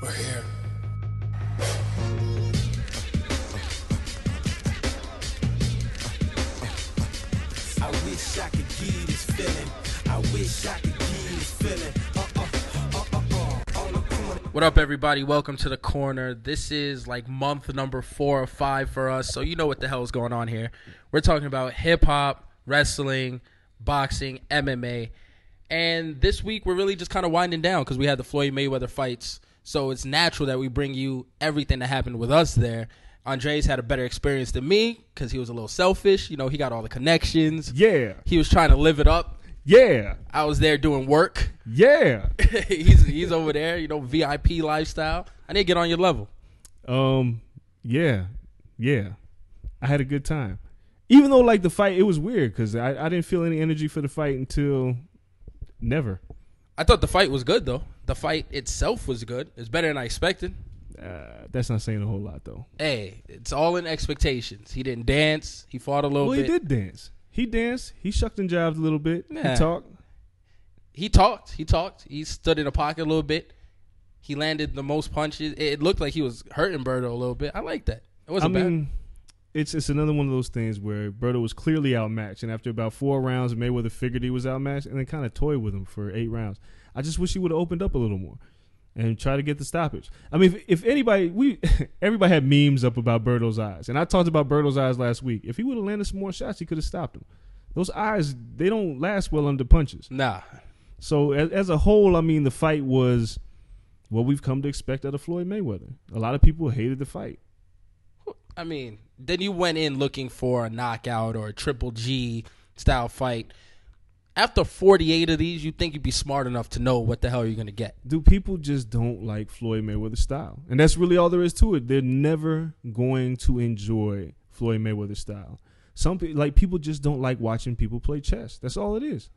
We're here. I wish I could give this feeling. I wish I could give this feeling. Uh, uh, uh, uh, uh, on the corner. What up, everybody? Welcome to the corner. This is like month number four or five for us, so you know what the hell is going on here. We're talking about hip hop, wrestling, boxing, MMA, and this week we're really just kind of winding down because we had the Floyd Mayweather fights. So it's natural that we bring you everything that happened with us there. Andreas had a better experience than me because he was a little selfish. You know, he got all the connections. Yeah. He was trying to live it up. Yeah. I was there doing work. Yeah. he's he's over there, you know, VIP lifestyle. I need to get on your level. Um yeah. Yeah. I had a good time. Even though like the fight it was weird cuz I, I didn't feel any energy for the fight until never. I thought the fight was good though. The fight itself was good. It's better than I expected. Uh, that's not saying a whole lot though. Hey, it's all in expectations. He didn't dance. He fought a little Well, bit. he did dance. He danced. He shucked and jived a little bit. Yeah. He talked. He talked. He talked. He stood in the pocket a little bit. He landed the most punches. It looked like he was hurting Berto a little bit. I like that. It wasn't mean, it's it's another one of those things where Berto was clearly outmatched, and after about four rounds, Mayweather figured he was outmatched, and then kind of toyed with him for eight rounds. I just wish he would have opened up a little more and try to get the stoppage. I mean, if, if anybody, we everybody had memes up about Berto's eyes, and I talked about Berto's eyes last week. If he would have landed some more shots, he could have stopped him. Those eyes, they don't last well under punches. Nah. So as, as a whole, I mean, the fight was what we've come to expect out of Floyd Mayweather. A lot of people hated the fight. I mean, then you went in looking for a knockout or a triple G style fight. After 48 of these, you think you'd be smart enough to know what the hell you're going to get. do people just don't like Floyd Mayweather's style, and that's really all there is to it. They're never going to enjoy Floyd Mayweather's style. Some like people just don't like watching people play chess. That's all it is.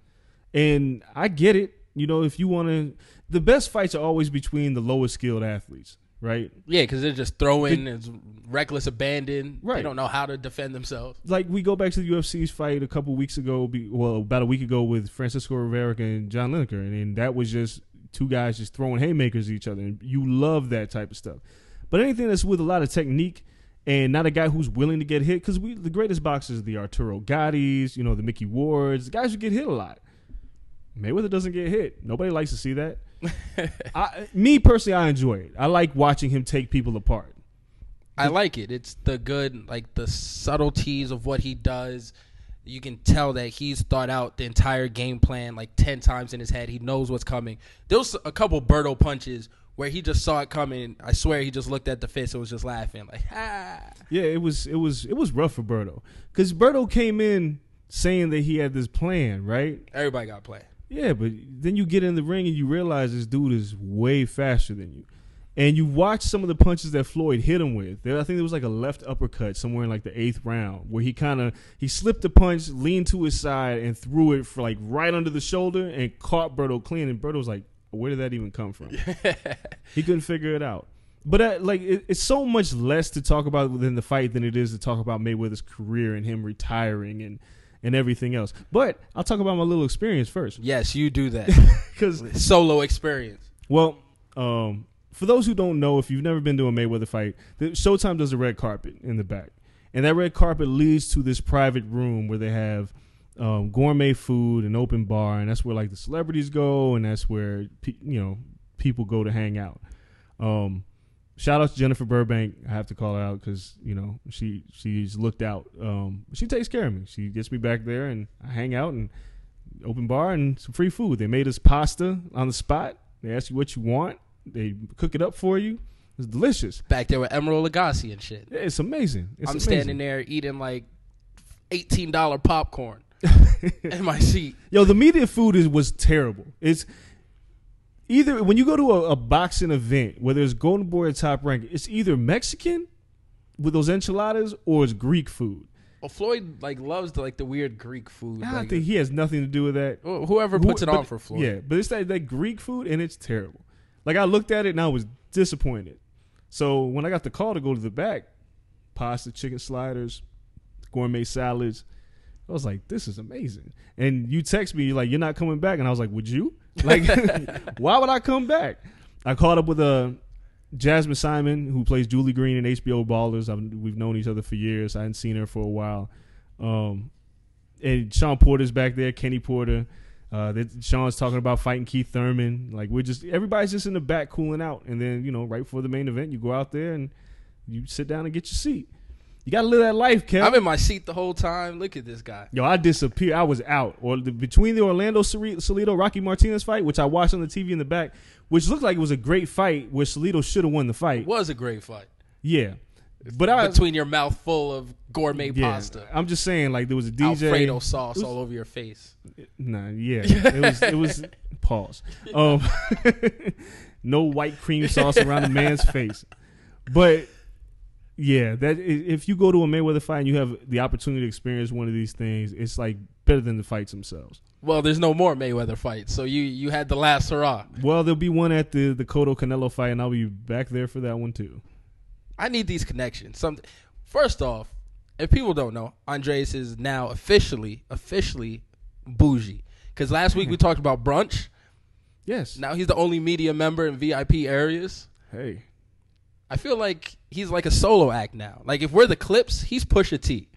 And I get it. You know, if you want to, the best fights are always between the lowest skilled athletes, right? Yeah, because they're just throwing, it's reckless abandon. Right. They don't know how to defend themselves. Like we go back to the UFC's fight a couple weeks ago, be, well, about a week ago with Francisco Rivera and John Lineker, and, and that was just two guys just throwing haymakers at each other, and you love that type of stuff. But anything that's with a lot of technique and not a guy who's willing to get hit, because we the greatest boxers are the Arturo Gattis, you know, the Mickey Wards, the guys who get hit a lot. Mayweather doesn't get hit. Nobody likes to see that. I, me personally, I enjoy it. I like watching him take people apart. I like it. It's the good, like the subtleties of what he does. You can tell that he's thought out the entire game plan like 10 times in his head. He knows what's coming. There was a couple Berto punches where he just saw it coming. I swear he just looked at the fist and was just laughing. Like, ah. Yeah, it was it was it was rough for Berto because Berto came in saying that he had this plan, right? Everybody got play. Yeah, but then you get in the ring and you realize this dude is way faster than you. And you watch some of the punches that Floyd hit him with. There, I think there was like a left uppercut somewhere in like the eighth round where he kind of he slipped the punch, leaned to his side, and threw it for like right under the shoulder and caught Berto clean. And Berto was like, "Where did that even come from?" he couldn't figure it out. But uh, like, it, it's so much less to talk about within the fight than it is to talk about Mayweather's career and him retiring and and everything else. But I'll talk about my little experience first Yes, you do that. because Solo experience. well, um, for those who don't know, if you've never been to a Mayweather fight, the Showtime does a red carpet in the back, and that red carpet leads to this private room where they have um, gourmet food and open bar, and that's where like the celebrities go, and that's where pe- you know people go to hang out. Um, shout out to Jennifer Burbank. I have to call her out because you know she she's looked out. Um, she takes care of me. She gets me back there, and I hang out and open bar and some free food. They made us pasta on the spot. They ask you what you want. They cook it up for you. It's delicious. Back there with Emeril Lagasse and shit. Yeah, It's amazing. It's I'm amazing. standing there eating like eighteen dollar popcorn in my seat. Yo, the media food is was terrible. It's either when you go to a, a boxing event, whether it's Golden Boy or Top Rank, it's either Mexican with those enchiladas or it's Greek food. Well, Floyd like loves the, like the weird Greek food. I like, think he has nothing to do with that. wh- whoever puts Who- it on for Floyd. Yeah, but it's that, that Greek food and it's terrible. Like I looked at it and I was disappointed. So when I got the call to go to the back, pasta, chicken sliders, gourmet salads, I was like, this is amazing. And you text me, you're like, you're not coming back. And I was like, would you? Like, why would I come back? I caught up with uh, Jazmyn Simon, who plays Julie Greane in HBO Ballers. I've, we've known each other for years. I hadn't seen her for a while. Um, and Shawn Porter's back there, Kenny Porter. Uh, that Shawn's talking about fighting Keith Thurman. Like we're just everybody's just in the back cooling out, and then you know right before the main event, you go out there and you sit down and get your seat. You gotta live that life, Kev. I'm in my seat the whole time. Look at this guy. Yo, I disappeared. I was out. Or the, between the Orlando Salido Rocky Martinez fight, which I watched on the TV in the back, which looked like it was a great fight, where Salido should have won the fight. It was a great fight. Yeah, but I Between your mouth full of gourmet yeah, pasta, I'm just saying, like there was a DJ. Alfredo sauce was- all over your face. Nah, yeah, it was it was pause. Um, no white cream sauce around a man's face, but yeah, that if you go to a Mayweather fight and you have the opportunity to experience one of these things, it's like better than the fights themselves. Well, there's no more Mayweather fights, so you you had the last hurrah. Well, there'll be one at the the Cotto Canelo fight, and I'll be back there for that one too. I need these connections. Some first off, if people don't know, Andreas is now officially officially bougie. Because last week we talked about brunch. Yes. Now he's the only media member in VIP areas. hey. I feel like he's like a solo act now. Like if we're the Clipse, he's Pusha T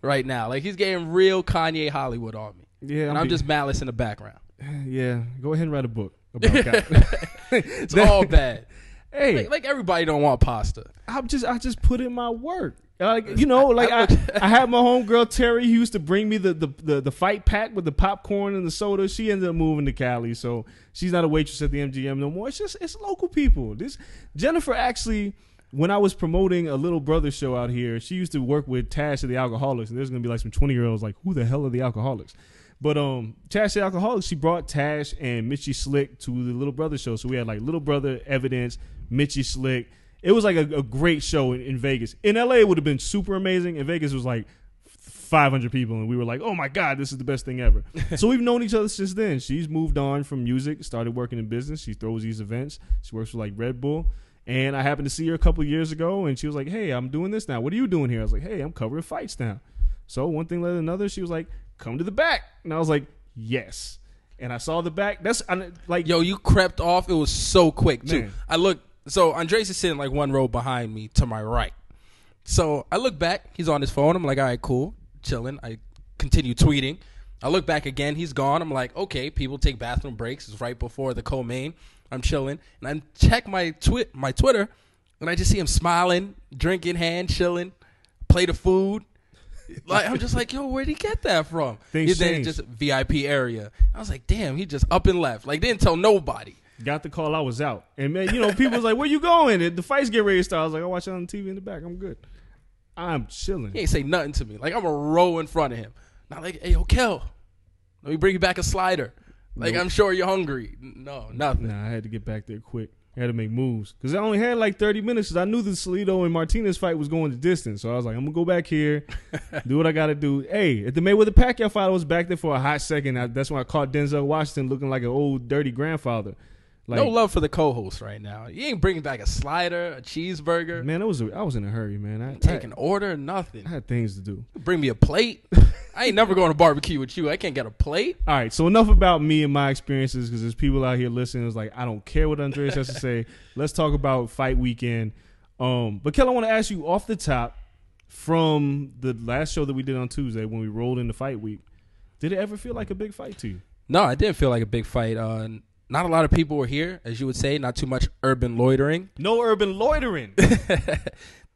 right now. Like he's getting real Kanye Hollywood on me. Yeah, and I'll I'm just malice in the background. Yeah. Go ahead and write a book about that. It's all bad. hey, Like, like everybody don't want pasta. I'm just I just put in my work. Like you know, like I I, I, had my homegirl Terry who used to bring me the, the, the, the fight pack with the popcorn and the soda. She ended up moving to Cali, so she's not a waitress at the MGM no more. It's just it's local people. This Jennifer actually, when I was promoting a little brother show out here, she used to work with Tash of the Alkaholiks, and there's gonna be like some 20 year olds like, who the hell are the Alkaholiks? But um, Tash the Alkaholiks, she brought Tash and Mitchy Slick to the Little Brother show. So we had like Little Brother Evidence, Mitchy Slick. It was like a, a great show in, in Vegas. In LA, it would have been super amazing. In Vegas, it was like 500 people, and we were like, "Oh my god, this is the best thing ever." so we've known each other since then. She's moved on from music, started working in business. She throws these events. She works for like Red Bull. And I happened to see her a couple of years ago, and she was like, "Hey, I'm doing this now. What are you doing here?" I was like, "Hey, I'm covering fights now." So one thing led to another. She was like, "Come to the back," and I was like, "Yes." And I saw the back. That's I, like, Yo, you crept off. It was so quick too. Man. I look. So Andreas is sitting like one row behind me to my right. So I look back. He's on his phone. I'm like, all right, cool, chilling. I continue tweeting. I look back again. He's gone. I'm like, okay, people take bathroom breaks. It's right before the co-main. I'm chilling, and I check my twit my Twitter, and I just see him smiling, drink in hand, chilling, plate of food. Like I'm just like, yo, where'd he get that from? Things He then just VIP area. I was like, damn, he just up and left. Like didn't tell nobody. Got the call. I was out, and man, you know, people was like, "Where you going?" And the fights get ready to start. I was like, "I watch it on the TV in the back. I'm good. I'm chilling." He ain't say nothing to me. Like I'm a row in front of him. Not like, hey, yo, Kel, let me bring you back a slider. Like, Nope. I'm sure you're hungry. No, nothing. Nah, I had to get back there quick. I had to make moves because I only had like 30 minutes. Because I knew the Salido and Martinez fight was going the distance. So I was like, I'm gonna go back here, do what I got to do. Hey, at the Mayweather Pacquiao fight, I was back there for a hot second. I, that's when I caught Denzel Washington looking like an old dirty grandfather. Like, no love for the co-host right now. You ain't bringing back a slider, a cheeseburger, man, I was I was in a hurry, man. I, take an order, nothing. I had things to do. Bring me a plate. I ain't never going to barbecue with you. I can't get a plate. All right, so enough about me and my experiences because there's people out here listening. It's like I don't care what Andreas has to say. Let's talk about fight weekend. Um, but Kel, I want to ask you off the top from the last show that we did on Tuesday when we rolled into fight week. Did it ever feel like a big fight to you? No, it didn't feel like a big fight. Uh, not a lot of people were here, as you would say. Not too much urban loitering. No urban loitering.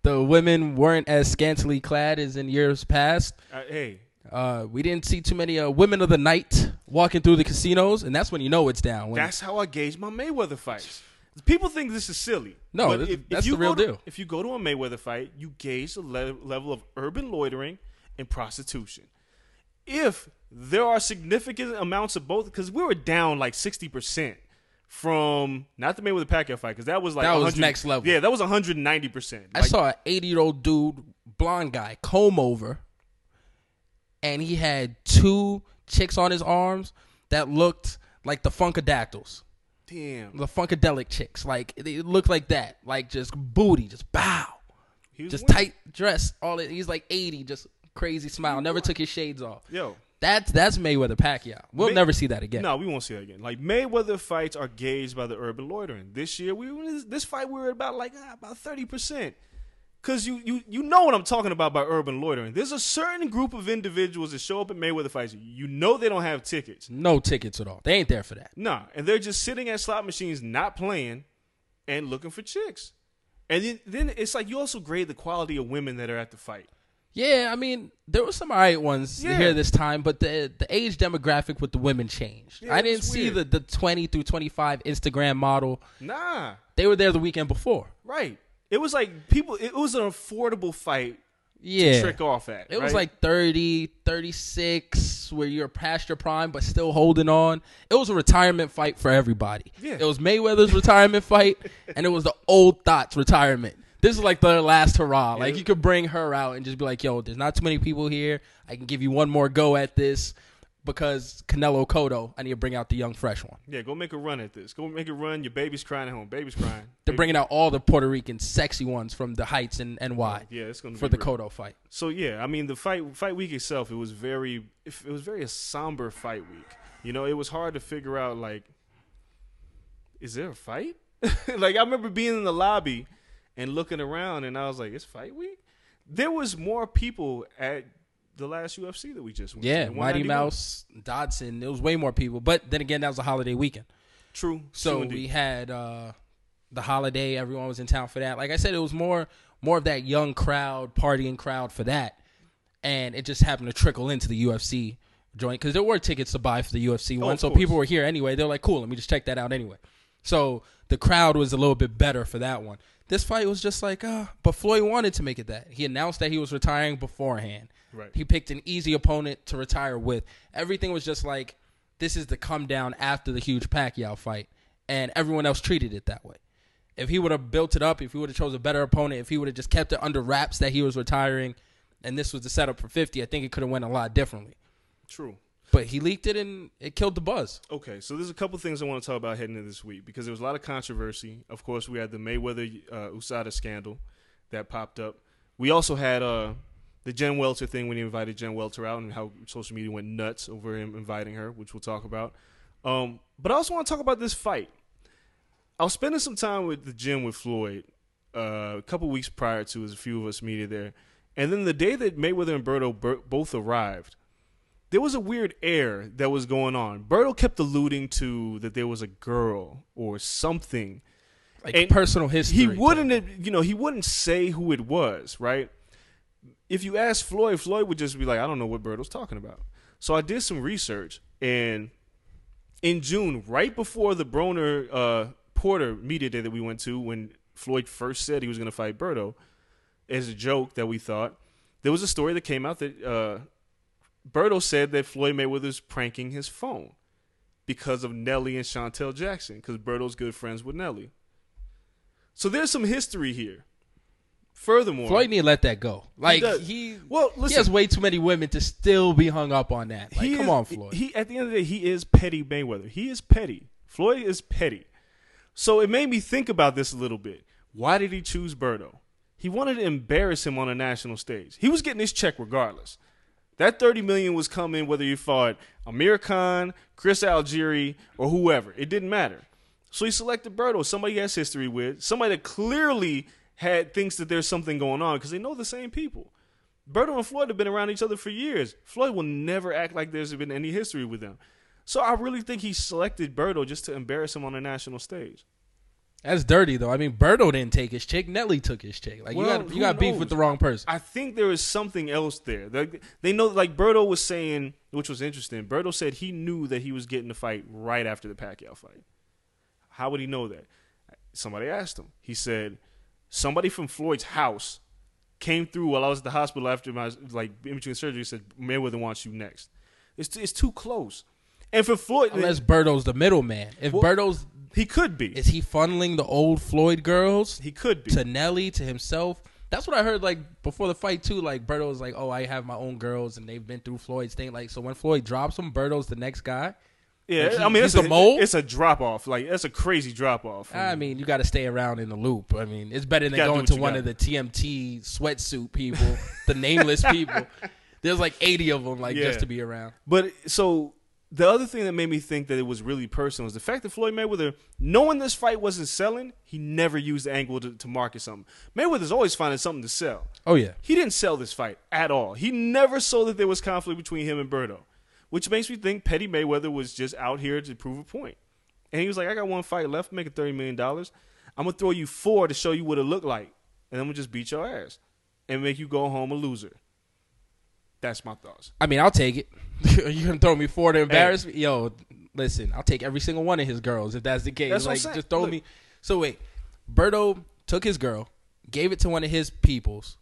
The women weren't as scantily clad as in years past. Uh, hey, Uh, we didn't see too many uh, women of the night walking through the casinos, and that's when you know it's down. When that's how I gauge my Mayweather fights. People think this is silly. No, this- if, if that's you the real to- deal. If you go to a Mayweather fight, you gauge the le- level of urban loitering and prostitution. If there are significant amounts of both, because we were down like sixty percent from not the Mayweather Pacquiao fight, because that was like That was next level. Yeah, that was one hundred ninety percent. I saw an 80 year old dude, blonde guy, comb over, and he had two chicks on his arms that looked like the Funkadactyls, Damn, the Funkadelic chicks. Like they looked like that, like just booty, just bow, he was just winning. tight dress. All it, he's like 80, just crazy smile. Never took his shades off. Yo, That's that's Mayweather Pacquiao. We'll May- never see that again. No, we won't see that again. Like Mayweather fights are gauged by the urban loitering. This year, we were- this fight we were about like ah, about thirty percent. Cause you you you know what I'm talking about by urban loitering. There's a certain group of individuals that show up at Mayweather fights. You know they don't have tickets. No tickets at all. They ain't there for that. Nah, and they're just sitting at slot machines, not playing, and looking for chicks. And then, then it's like you also grade the quality of women that are at the fight. Yeah, I mean, there were some alright ones Yeah. here this time, but the the age demographic with the women changed. Yeah, I didn't see the, the twenty through twenty five Instagram model. Nah, They were there the weekend before. right. It was like people. It was an affordable fight Yeah, to trick off at. it was like 30, 36, where you're past your prime but still holding on. It was a retirement fight for everybody. Yeah. It was Mayweather's retirement fight, and it was the old thoughts retirement. This is like the last hurrah. Like you could bring her out and just be like, "Yo, there's not too many people here. I can give you one more go at this." Because Canelo Cotto, I need to bring out the young fresh one. Yeah, go make a run at this. Go make a run. Your baby's crying at home. Baby's crying. They're Baby- bringing out all the Puerto Rican sexy ones from the Heights and NY Yeah, it's gonna for be the real. Cotto fight. So yeah, I mean the fight fight week itself, it was very it was very a somber fight week. You know, it was hard to figure out like, is there a fight? like I remember being in the lobby and looking around, and I was like, it's fight week. There was more people at the last UFC that we just went. Yeah, to, Mighty Mouse, Dodson. There was way more people, but then again, that was a holiday weekend. True. So true we had uh, the holiday. Everyone was in town for that. Like I said, it was more more of that young crowd, partying crowd for that, and it just happened to trickle into the UFC joint because there were tickets to buy for the UFC one. Oh, of So course. people were here anyway. They're like, "Cool, let me just check that out anyway." So the crowd was a little bit better for that one. This fight was just like, uh, but Floyd wanted to make it that. He announced that he was retiring beforehand. Right. He picked an easy opponent to retire with. Everything was just like, this is the come down after the huge Pacquiao fight, and everyone else treated it that way. If he would have built it up, if he would have chose a better opponent, if he would have just kept it under wraps that he was retiring, and this was the setup for 50, I think it could have went a lot differently. True. But he leaked it and it killed the buzz. Okay, so there's a couple things I want to talk about heading into this week because there was a lot of controversy. Of course, we had the Mayweather uh, USADA scandal that popped up. We also had uh, the Jen Welter thing when he invited Jen Welter out and how social media went nuts over him inviting her, which we'll talk about. Um, but I also want to talk about this fight. I was spending some time with the gym with Floyd uh, a couple weeks prior to, as a few of us media there, and then the day that Mayweather and Berto both arrived, there was a weird air that was going on. Berto kept alluding to that there was a girl or something. Like And personal history. He wouldn't, you know, he wouldn't say who it was, right? If you ask Floyd, Floyd would just be like, "I don't know what Berto's talking about." So I did some research, and in June, right before the Broner uh, Porter media day that we went to, when Floyd first said he was going to fight Berto, as a joke that we thought, there was a story that came out that uh, Berto said that Floyd Mayweather's pranking his phone because of Nelly and Shantel Jackson, because Berto's good friends with Nelly. So there's some history here. Furthermore, Floyd need to let that go. Like does. he, Well, listen, he has way too many women to still be hung up on that. Like, he come is- on, Floyd. He at the end of the day, he is petty Mayweather. He is petty. Floyd is petty. So it made me think about this a little bit. Why did he choose Berto? He wanted to embarrass him on a national stage. He was getting his check regardless. That 30 million was coming whether you fought Amir Khan, Chris Algieri, or whoever. It didn't matter. So he selected Berto, somebody he has history with, somebody that clearly had thinks that there's something going on because they know the same people. Berto and Floyd have been around each other for years. Floyd will never act like there's been any history with them. So I really think he selected Berto just to embarrass him on the national stage. That's dirty though. I mean, Berto didn't take his chick. Nelly took his chick. Like Well, you got you got beef with the wrong person. I think there is something else there. They, they know, like Berto was saying, which was interesting. Berto said he knew that he was getting the fight right after the Pacquiao fight. How would he know that? Somebody asked him. He said, somebody from Floyd's house came through while I was at the hospital after my like in between surgery. Said Mayweather wants you next. It's it's too close. And for Floyd, Unless Berto's the middleman. If Well- Berto's he could be. is he funneling the old Floyd girls He could be. to Nelly to himself? That's what I heard. Like before the fight too. Like Berto was like, "Oh, I have my own girls, and they've been through Floyd's thing." Like so, when Floyd drops him, Berto's the next guy. yeah, he- I mean, it's a mole? It's a drop off. Like that's a crazy drop off. I mean, you got to stay around in the loop. I mean, it's better than going to one gotta of the TMT sweatsuit people, the nameless people. There's like 80 of them, like Yeah. just to be around. But so the other thing that made me think that it was really personal was the fact that Floyd Mayweather, knowing this fight wasn't selling, he never used the angle to, to market something. Mayweather's always finding something to sell. Oh yeah, He didn't sell this fight at all. He never saw that there was conflict between him and Berto, which makes me think Petty Mayweather was just out here to prove a point. And he was like, I got one fight left, making $30 million. I'm going to throw you four to show you what it looked like. And I'm going to just beat your ass and make you go home a loser. That's my thoughts. I mean, I'll take it. you gonna throw me four to embarrass me? Yo, listen, I'll take every single one of his girls if that's the case. That's like, just throw Look. me. So wait, Berto took his girl, gave it to one of his peoples,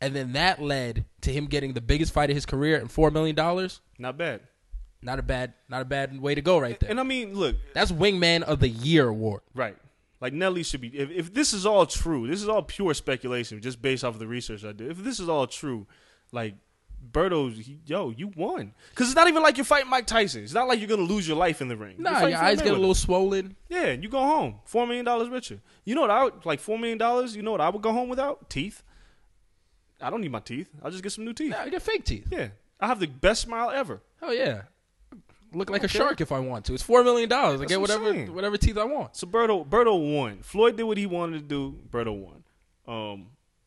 and then that led to him getting the biggest fight of his career and four million dollars. Not bad. Not a bad, not a bad way to go right there. And I mean, look, That's Wingman of the Year award. Right. Like Nelly should be. If, if this is all true, this is all pure speculation, just based off of the research I did. If this is all true, like Berto, he, yo, you won. Because it's not even like you're fighting Mike Tyson. It's not like you're gonna lose your life in the ring. Nah, your eyes get a little swollen. Yeah, and you go home four million dollars richer. You know what I would like four million dollars. You know what I would go home without teeth. I don't need my teeth. I'll just get some new teeth. Nah, I get fake teeth. Yeah, I have the best smile ever. Oh yeah, look like a shark if I want to. It's four million dollars. I That's get whatever whatever teeth I want. So Berto Berto won. Floyd did what he wanted to do. Berto won. Um,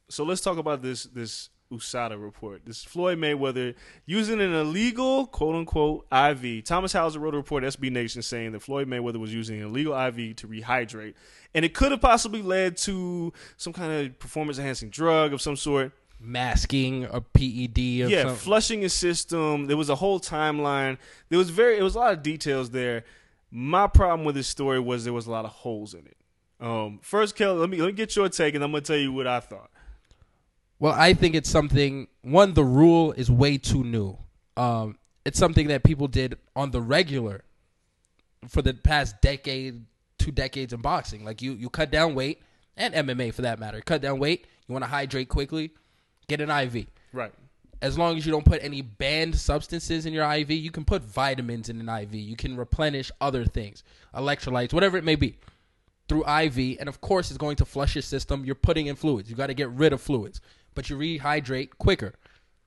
so let's talk about this this USADA report. This Floyd Mayweather using an illegal quote unquote IV. Thomas Hauser wrote a report at SB Nation saying that Floyd Mayweather was using an illegal IV to rehydrate, and it could have possibly led to some kind of performance enhancing drug of some sort. Masking a PED. Of yeah, flushing his system. There was a whole timeline. There was very, it was a lot of details there. My problem with this story was there was a lot of holes in it. Um, first, Kelly, let me let me get your take, and I'm gonna tell you what I thought. Well, I think it's something. One, the rule is way too new. Um, it's something that people did on the regular for the past decade, two decades in boxing. Like you, you cut down weight and MMA for that matter. Cut down weight. You want to hydrate quickly, get an IV. Right. As long as you don't put any banned substances in your IV, you can put vitamins in an IV. You can replenish other things, electrolytes, whatever it may be, through IV. And of course, it's going to flush your system. You're putting in fluids. You got to get rid of fluids, but you rehydrate quicker.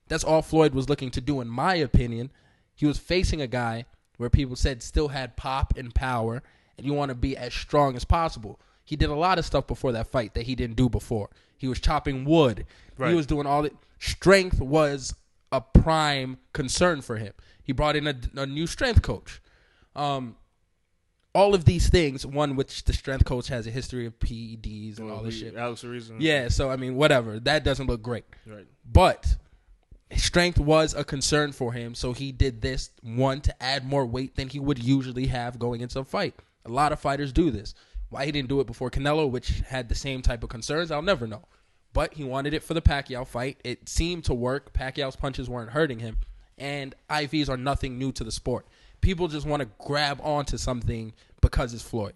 That's all Floyd was looking to do, in my opinion. He was facing a guy where people said still had pop and power, and you want to be as strong as possible. He did a lot of stuff before that fight that he didn't do before. He was chopping wood. Right. He was doing all the strength was a prime concern for him. He brought in a, a new strength coach. Um, all of these things, one which the strength coach has a history of PEDs and all this shit. Alex Ariza. Yeah, so I mean, whatever. That doesn't look great. Right. But strength was a concern for him, so he did this one to add more weight than he would usually have going into a fight. A lot of fighters do this. Why he didn't do it before Canelo, which had the same type of concerns, I'll never know. But he wanted it for the Pacquiao fight. It seemed to work. Pacquiao's punches weren't hurting him, and IVs are nothing new to the sport. People just want to grab onto something because it's Floyd.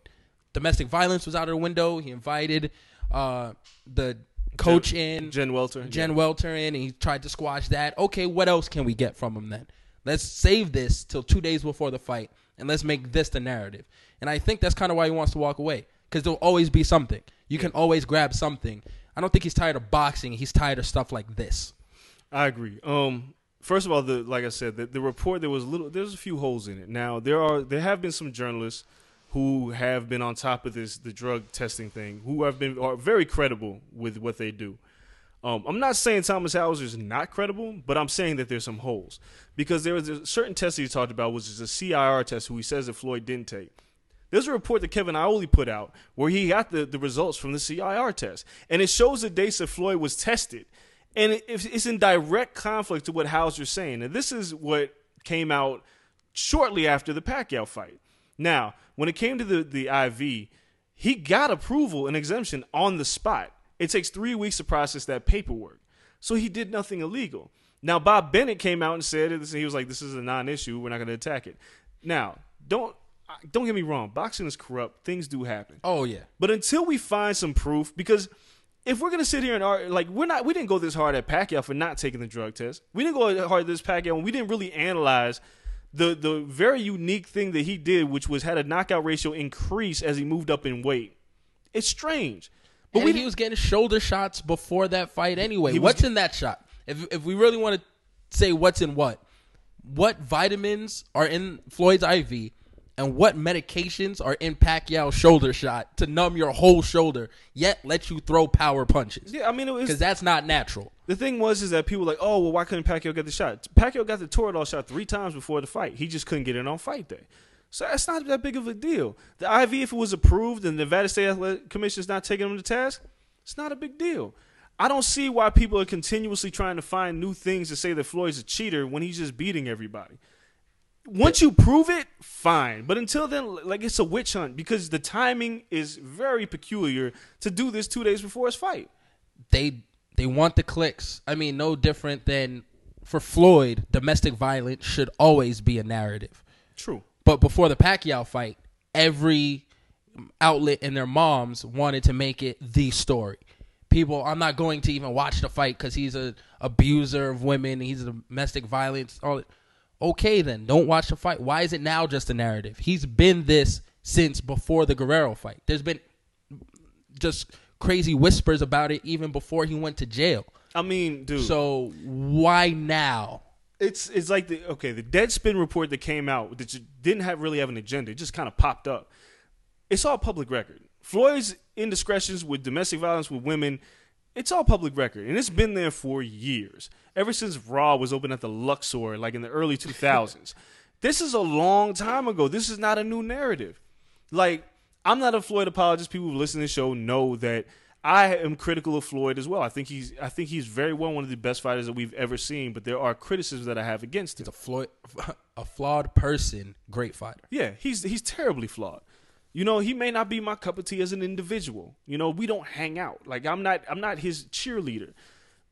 Domestic violence was out of the window. He invited uh, the coach in, Jen Welter. Jen Welter in, and he tried to squash that. Okay, what else can we get from him then? Let's save this till two days before the fight, and let's make this the narrative. And I think that's kind of why he wants to walk away because there'll always be something. You can always grab something. I don't think he's tired of boxing. He's tired of stuff like this. I agree. Um, first of all, the like I said, the, the report there was little. There's a few holes in it. Now there are there have been some journalists who have been on top of this the drug testing thing, who have been are very credible with what they do. Um, I'm not saying Thomas Hauser is not credible, but I'm saying that there's some holes because there was a certain test he talked about, which is a CIR test, who he says that Floyd didn't take. There's a report that Kevin Iole put out where he got the, the results from the CIR test, and it shows the dates that Floyd was tested, and it's in direct conflict to what Hauser's saying. And this is what came out shortly after the Pacquiao fight. Now, when it came to the, the IV, he got approval and exemption on the spot. It takes three weeks to process that paperwork. So he did nothing illegal. Now, Bob Bennett came out and said he was like, "This is a non-issue. We're not going to attack it." Now, don't don't get me wrong. Boxing is corrupt. Things do happen. Oh yeah, But until we find some proof, because if we're gonna sit here and argue, like we're not, we didn't go this hard at Pacquiao for not taking the drug test. We didn't go hard at this Pacquiao, and we didn't really analyze the the very unique thing that he did, which was had a knockout ratio increase as he moved up in weight. It's strange, but and we he was getting shoulder shots before that fight anyway. He was What's in that shot? If if we really want to say what's in what, what vitamins are in Floyd's IV, and what medications are in Pacquiao's shoulder shot to numb your whole shoulder, yet let you throw power punches? yeah, I mean, it was Because that's not natural. The thing was is that people were like, oh well, why couldn't Pacquiao get the shot? Pacquiao got the Toradol shot three times before the fight. He just couldn't get it on fight day. So that's not that big of a deal. The IV, if it was approved and the Nevada State Athletic Commission is not taking him to task, it's not a big deal. I don't see why people are continuously trying to find new things to say that Floyd's a cheater when he's just beating everybody. Once you prove it, fine. But until then, like it's a witch hunt because the timing is very peculiar to do this two days before his fight. they they want the clicks. I mean, no different than for Floyd, domestic violence should always be a narrative. True. But before the Pacquiao fight, every outlet and their moms wanted to make it the story. People, I'm not going to even watch the fight because he's a abuser of women. He's a domestic violence. All okay, then don't watch the fight. Why is it now just a narrative? He's been this since before the Guerrero fight. There's been just crazy whispers about it even before he went to jail. I mean, dude. So why now? it's it's like the okay the Deadspin report that came out that didn't have really have an agenda. It just kind of popped up. It's all public record. Floyd's indiscretions with domestic violence with women. It's all public record, and it's been there for years. Ever since Ra was open at the Luxor, like in the early 2000s. this is a long time ago. This is not a new narrative. Like, I'm not a Floyd apologist. People who listen to the show know that I am critical of Floyd as well. I think he's I think he's very well one of the best fighters that we've ever seen, but there are criticisms that I have against him. He's a Floyd, a flawed person, great fighter. Yeah, he's he's terribly flawed. You know, he may not be my cup of tea as an individual. You know, we don't hang out. Like I'm not I'm not his cheerleader.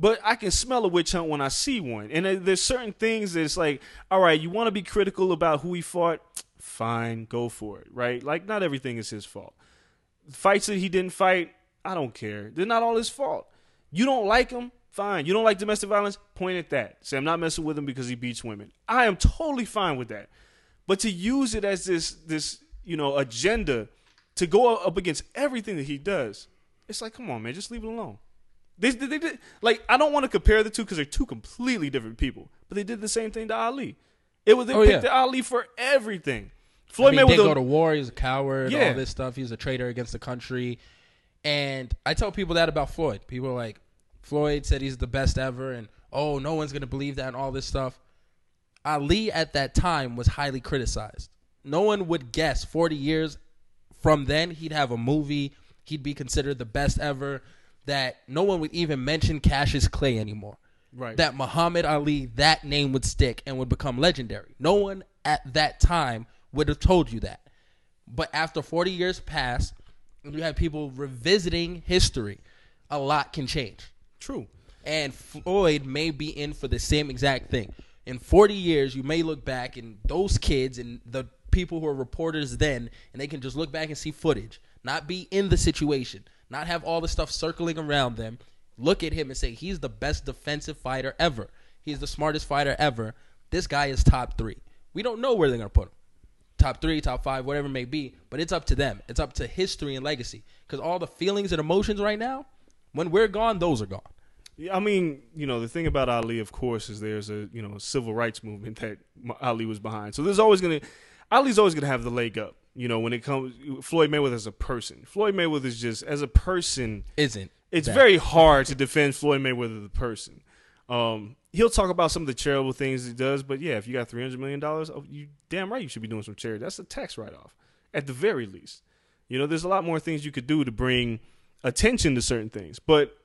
But I can smell a witch hunt when I see one. And there's certain things that's like, all right, you want to be critical about who he fought? Fine, go for it, right? Like not everything is his fault. Fights that he didn't fight, I don't care. They're not all his fault. You don't like him? Fine. You don't like domestic violence? Point at that. Say I'm not messing with him because he beats women. I am totally fine with that. But to use it as this this you know agenda to go up against everything that he does, it's like, come on, man, just leave it alone. They, they, they did like I don't want to compare the two because they're two completely different people, but they did the same thing to Ali. It was they Oh, picked yeah. Ali for everything. I Floyd mean, he didn't Mayweather go to war. He's a coward. Yeah. All this stuff. He's a traitor against the country. And I tell people that about Floyd. People are like, Floyd said he's the best ever, and oh, no one's gonna believe that, and all this stuff. Ali at that time was highly criticized. No one would guess 40 years from then he'd have a movie. He'd be considered the best ever. That no one would even mention Cassius Clay anymore. Right. That Muhammad Ali, that name would stick and would become legendary. No one at that time would have told you that. But after 40 years pass, and you have people revisiting history, a lot can change. True. And Floyd may be in for the same exact thing. in 40 years, you may look back and those kids and the people who are reporters then, and they can just look back and see footage, not be in the situation, not have all the stuff circling around them. Look at him and say, he's the best defensive fighter ever. He's the smartest fighter ever. This guy is top three. We don't know where they're going to put him top three, top five, whatever it may be. But it's up to them. It's up to history and legacy. Because all the feelings and emotions right now, when we're gone, those are gone. I mean, you know, the thing about Ali, of course, is there's a you know civil rights movement that Ali was behind. So there's always gonna Ali's always gonna have the leg up. You know, when it comes Floyd Mayweather as a person, Floyd Mayweather is just as a person Isn't it's that. very hard to defend Floyd Mayweather the person. Um, he'll talk about some of the charitable things he does, but yeah, if you got three hundred million dollars, oh, you damn right you should be doing some charity. That's a tax write off, at the very least. You know, there's a lot more things you could do to bring attention to certain things, but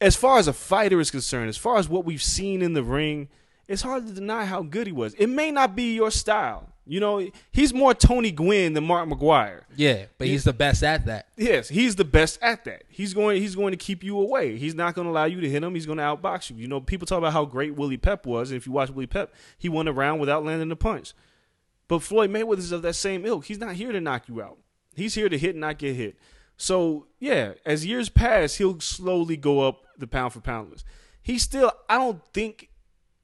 as far as a fighter is concerned, as far as what we've seen in the ring, it's hard to deny how good he was. It may not be your style. You know, he's more Tony Gwynn than Mark McGwire. Yeah, but he's the best at that. Yes, he's the best at that. He's going he's going to keep you away. He's not going to allow you to hit him. He's going to outbox you. You know, people talk about how great Willie Pep was, and if you watch Willie Pep, he won a round without landing a punch. But Floyd Mayweather is of that same ilk. He's not here to knock you out. He's here to hit and not get hit. So yeah, as years pass, he'll slowly go up the pound for pound list. He still, I don't think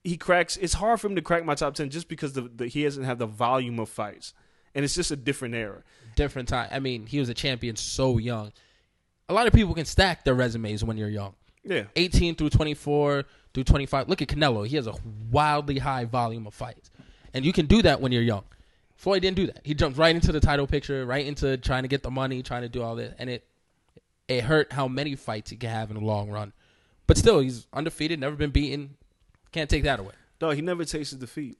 he cracks. It's hard for him to crack my top ten just because the, the, he doesn't have the volume of fights, and it's just a different era. Different time. I mean, he was a champion so young. A lot of people can stack their resumes when you're young. Yeah, 18 through 24 through 25. Look at Canelo. He has a wildly high volume of fights. And you can do that when you're young. Floyd didn't do that. He jumped right into the title picture, right into trying to get the money, trying to do all this. And it it hurt how many fights he can have in the long run. But still, he's undefeated, never been beaten. Can't take that away. Dog, he never tasted defeat.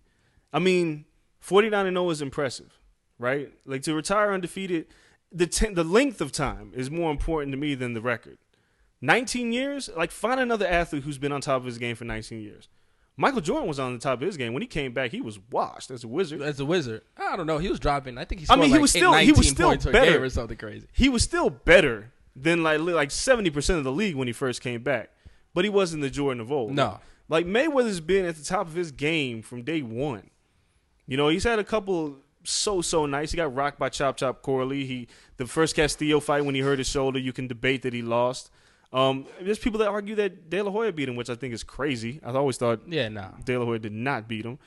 I mean, 49 and 0 is impressive, right? Like to retire undefeated, the ten, the length of time is more important to me than the record. 19 years? Like find another athlete who's been on top of his game for 19 years. Michael Jordan was on the top of his game. When he came back, he was washed as a wizard. As a wizard, I don't know. He was dropping. I think he. I mean, he like was still- he was still better. or something crazy. He was still better than like like 70% of the league when he first came back. But he wasn't the Jordan of old. No. Like Mayweather's been at the top of his game from day one. You know, he's had a couple so so nice. He got rocked by Chop Chop Corley. He the first Castillo fight when he hurt his shoulder, you can debate that he lost. Um, there's people that argue that De La Hoya beat him, which I think is crazy. I always thought Yeah, nah. De La Hoya did not beat him.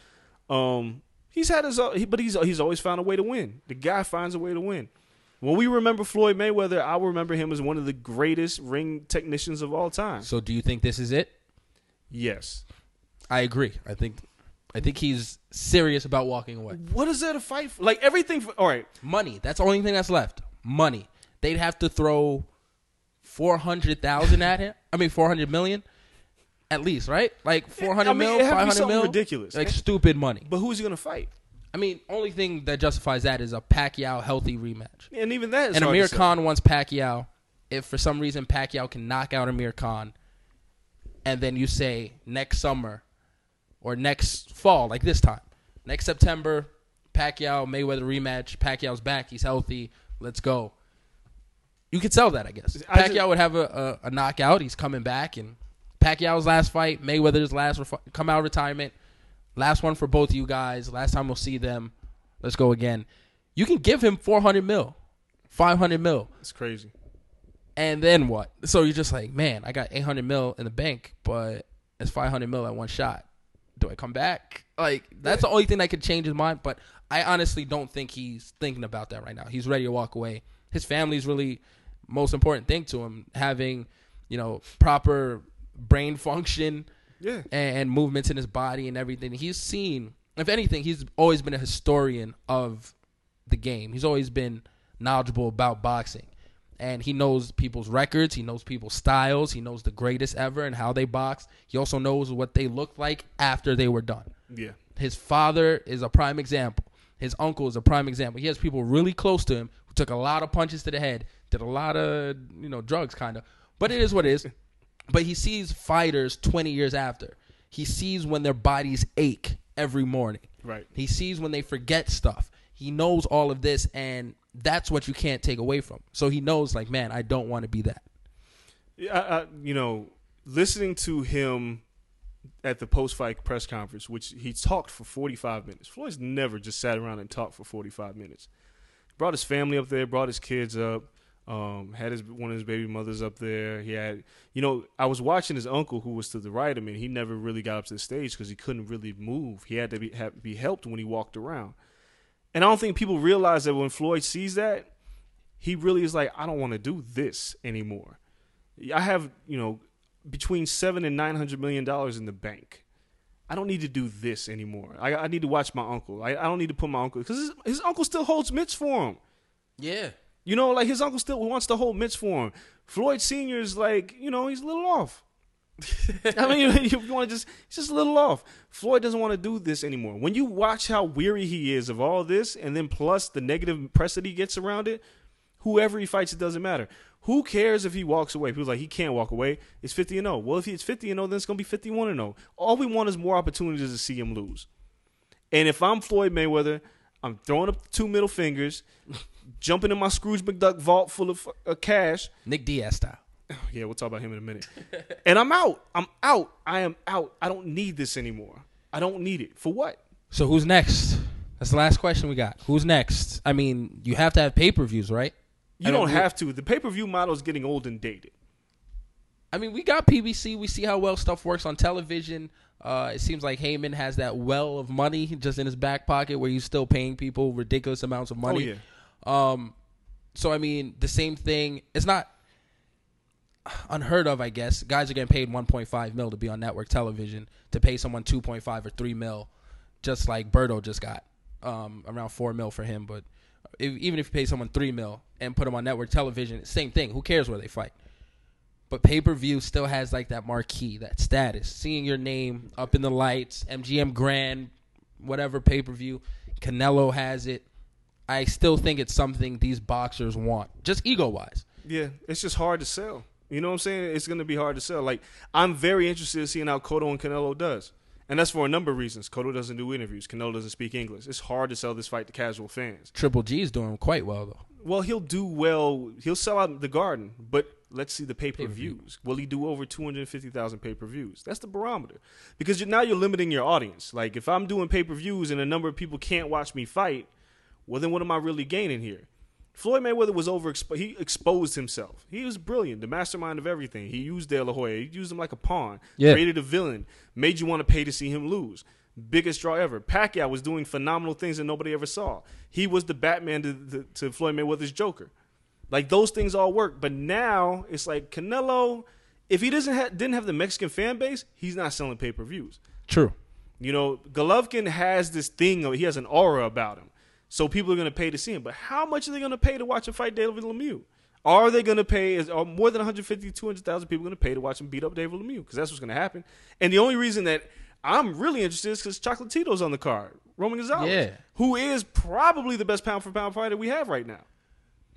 Um, he's had his, he- but he's he's always found a way to win. The guy finds a way to win. When we remember Floyd Mayweather, I remember him as one of the greatest ring technicians of all time. So, do you think this is it? Yes. I agree. I think, I think he's serious about walking away. What is there to fight for? Like everything. For, all right. Money. That's the only thing that's left. Money. They'd have to throw four hundred thousand at him. I mean, four hundred million, at least, right? Like four hundred I mean, mil, it have to be five hundred mil. ridiculous. Like stupid money. But who's he gonna fight? I mean, only thing that justifies that is a Pacquiao healthy rematch. And even that is and Amir. Khan wants Pacquiao. If for some reason Pacquiao can knock out Amir Khan, and then you say next summer or next fall, like this time, next September, Pacquiao Mayweather rematch. Pacquiao's back. He's healthy. Let's go. You could sell that, I guess. I Pacquiao just- would have a, a, a knockout. He's coming back, and Pacquiao's last fight, Mayweather's last refi- come out of retirement, last one for both of you guys. Last time we'll see them. Let's go again. You can give him four hundred mil, five hundred mil, It's crazy. And then what? So you're just like, man, I got eight hundred mil in the bank, but it's five hundred mil at one shot. Do I come back? Like that's the only thing that could change his mind. But I honestly don't think he's thinking about that right now. He's ready to walk away. His family's really most important thing to him. Having you know proper brain function Yeah. and, and movements in his body and everything. He's seen, if anything, he's always been a historian of the game. He's always been knowledgeable about boxing. And he knows people's records. He knows people's styles. He knows the greatest ever and how they box. He also knows what they looked like after they were done. Yeah. His father is a prime example. His uncle is a prime example. He has people really close to him who took a lot of punches to the head, did a lot of you know drugs, kind of. But it is what it is. But he sees fighters 20 years after. He sees when their bodies ache every morning. Right. He sees when they forget stuff. He knows all of this, and that's what you can't take away from. So he knows, like, man, I don't want to be that. Yeah, I, I, you know, listening to him at the post fight press conference, which he talked for 45 minutes. Floyd's never just sat around and talked for 45 minutes. Brought his family up there, brought his kids up, um, had his one of his baby mothers up there. He had, you know, I was watching his uncle who was to the right of me. He never really got up to the stage because he couldn't really move. He had to be have, be helped when he walked around. And I don't think people realize that when Floyd sees that, he really is like, I don't want to do this anymore. I have, you know, between seven and nine hundred million dollars in the bank. I don't need to do this anymore. I, I need to watch my uncle. I, I don't need to put my uncle because his, his uncle still holds mitts for him. Yeah. You know, like his uncle still wants to hold mitts for him. Floyd Senior is like, you know, he's a little off. I mean, you want to just just a little off. Floyd doesn't want to do this anymore. When you watch how weary he is of all this, and then plus the negative press that he gets around it, whoever he fights, it doesn't matter. Who cares if he walks away? People like he can't walk away. It's fifty and zero. Well, if it's fifty and zero, then it's gonna be fifty one and zero. All we want is more opportunities to see him lose. And if I'm Floyd Mayweather, I'm throwing up two middle fingers, jumping in my Scrooge McDuck vault full of uh, cash. Nick Diaz style. Yeah, we'll talk about him in a minute. and I'm out. I'm out. I am out. I don't need this anymore. I don't need it. For what? So who's next? That's the last question we got. Who's next? I mean, you have to have pay per views, right? You I don't don't- have to. The pay per view model is getting old and dated. I mean, we got PBC. We see how well stuff works on television. Uh, it seems like Haymon has that well of money just in his back pocket where he's still paying people ridiculous amounts of money. Oh, yeah. Um, so I mean, the same thing. It's not unheard of, I guess. Guys are getting paid 1.5 mil to be on network television. To pay someone 2.5 or 3 mil, just like Berto just got, um, around 4 mil for him. But if, even if you pay someone 3 mil and put them on network television, same thing. Who cares where they fight? But pay per view still has like that marquee, that status. Seeing your name up in the lights, MGM Grand, whatever pay per view, Canelo has it. I still think it's something these boxers want, just ego wise. Yeah, it's just hard to sell. You know what I'm saying? It's going to be hard to sell. Like I'm very interested in seeing how Cotto and Canelo does, and that's for a number of reasons. Cotto doesn't do interviews. Canelo doesn't speak English. It's hard to sell this fight to casual fans. Triple G is doing quite well though. Well, he'll do well. He'll sell out the Garden, but let's see the pay per views. Will he do over two hundred fifty thousand pay per views? That's the barometer. Because you're, now you're limiting your audience. Like if I'm doing pay per views and a number of people can't watch me fight, well then what am I really gaining here? Floyd Mayweather was over. He exposed himself. He was brilliant, the mastermind of everything. He used De La Hoya. He used him like a pawn. Yeah. Created a villain. Made you want to pay to see him lose. Biggest draw ever. Pacquiao was doing phenomenal things that nobody ever saw. He was the Batman to, to, to Floyd Mayweather's Joker. Like those things all work. But now it's like Canelo. If he doesn't ha- didn't have the Mexican fan base, he's not selling pay per views. True. You know, Golovkin has this thing. Of, he has an aura about him, so people are going to pay to see him. But how much are they going to pay to watch him fight David Lemieux? Are they going to pay? Is are more than 150, 200,000 people going to pay to watch him beat up David Lemieux? Because that's what's going to happen. And the only reason that I'm really interested is because Chocolatito's on the card, Roman Gonzalez, Yeah. who is probably the best pound for pound fighter we have right now.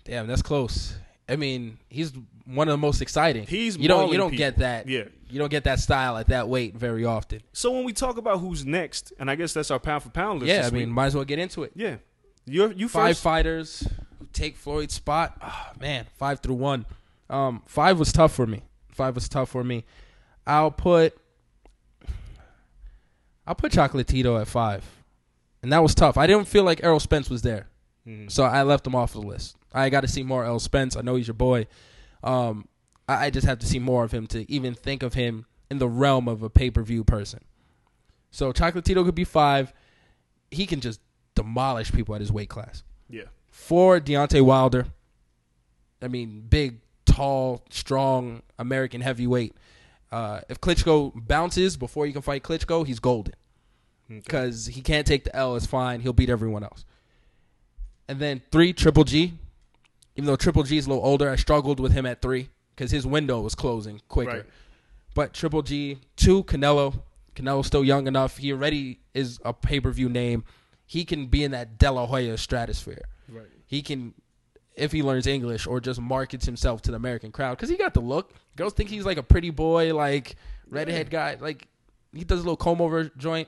Damn, that's close. I mean, he's one of the most exciting. He's you don't you don't people. get that. Yeah. You don't get that style at that weight very often. So when we talk about who's next, and I guess that's our pound for pound list. Yeah, I mean, week. might as well get into it. yeah, you you Five first. fighters who take Floyd's spot. Oh, man, five through one. Um, five was tough for me. Five was tough for me. I'll put I'll put Chocolatito at five, and that was tough. I didn't feel like Errol Spence was there, so I left him off the list. I got to see more Errol Spence. I know he's your boy. Um, I, I just have to see more of him to even think of him in the realm of a pay per view person. So Chocolatito could be five. He can just demolish people at his weight class. Yeah, For Deontay Wilder, I mean, big, tall, strong American heavyweight. Uh, if Klitschko bounces before you can fight Klitschko, he's golden. Because he can't take the L, it's fine. He'll beat everyone else. And then three, Triple G. Even though Triple G is a little older, I struggled with him at three because his window was closing quicker. Right. But Triple G, two, Canelo. Canelo's still young enough. He already is a pay per view name. He can be in that De La Hoya stratosphere. right. He can, if he learns English or just markets himself to the American crowd, because he got the look. Girls think he's like a pretty boy, like redhead guy. Like he does a little comb over joint.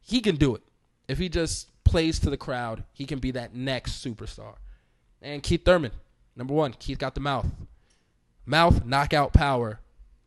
He can do it if he just plays to the crowd. He can be that next superstar. And Keith Thurman, number one. Keith got the mouth, mouth knockout power,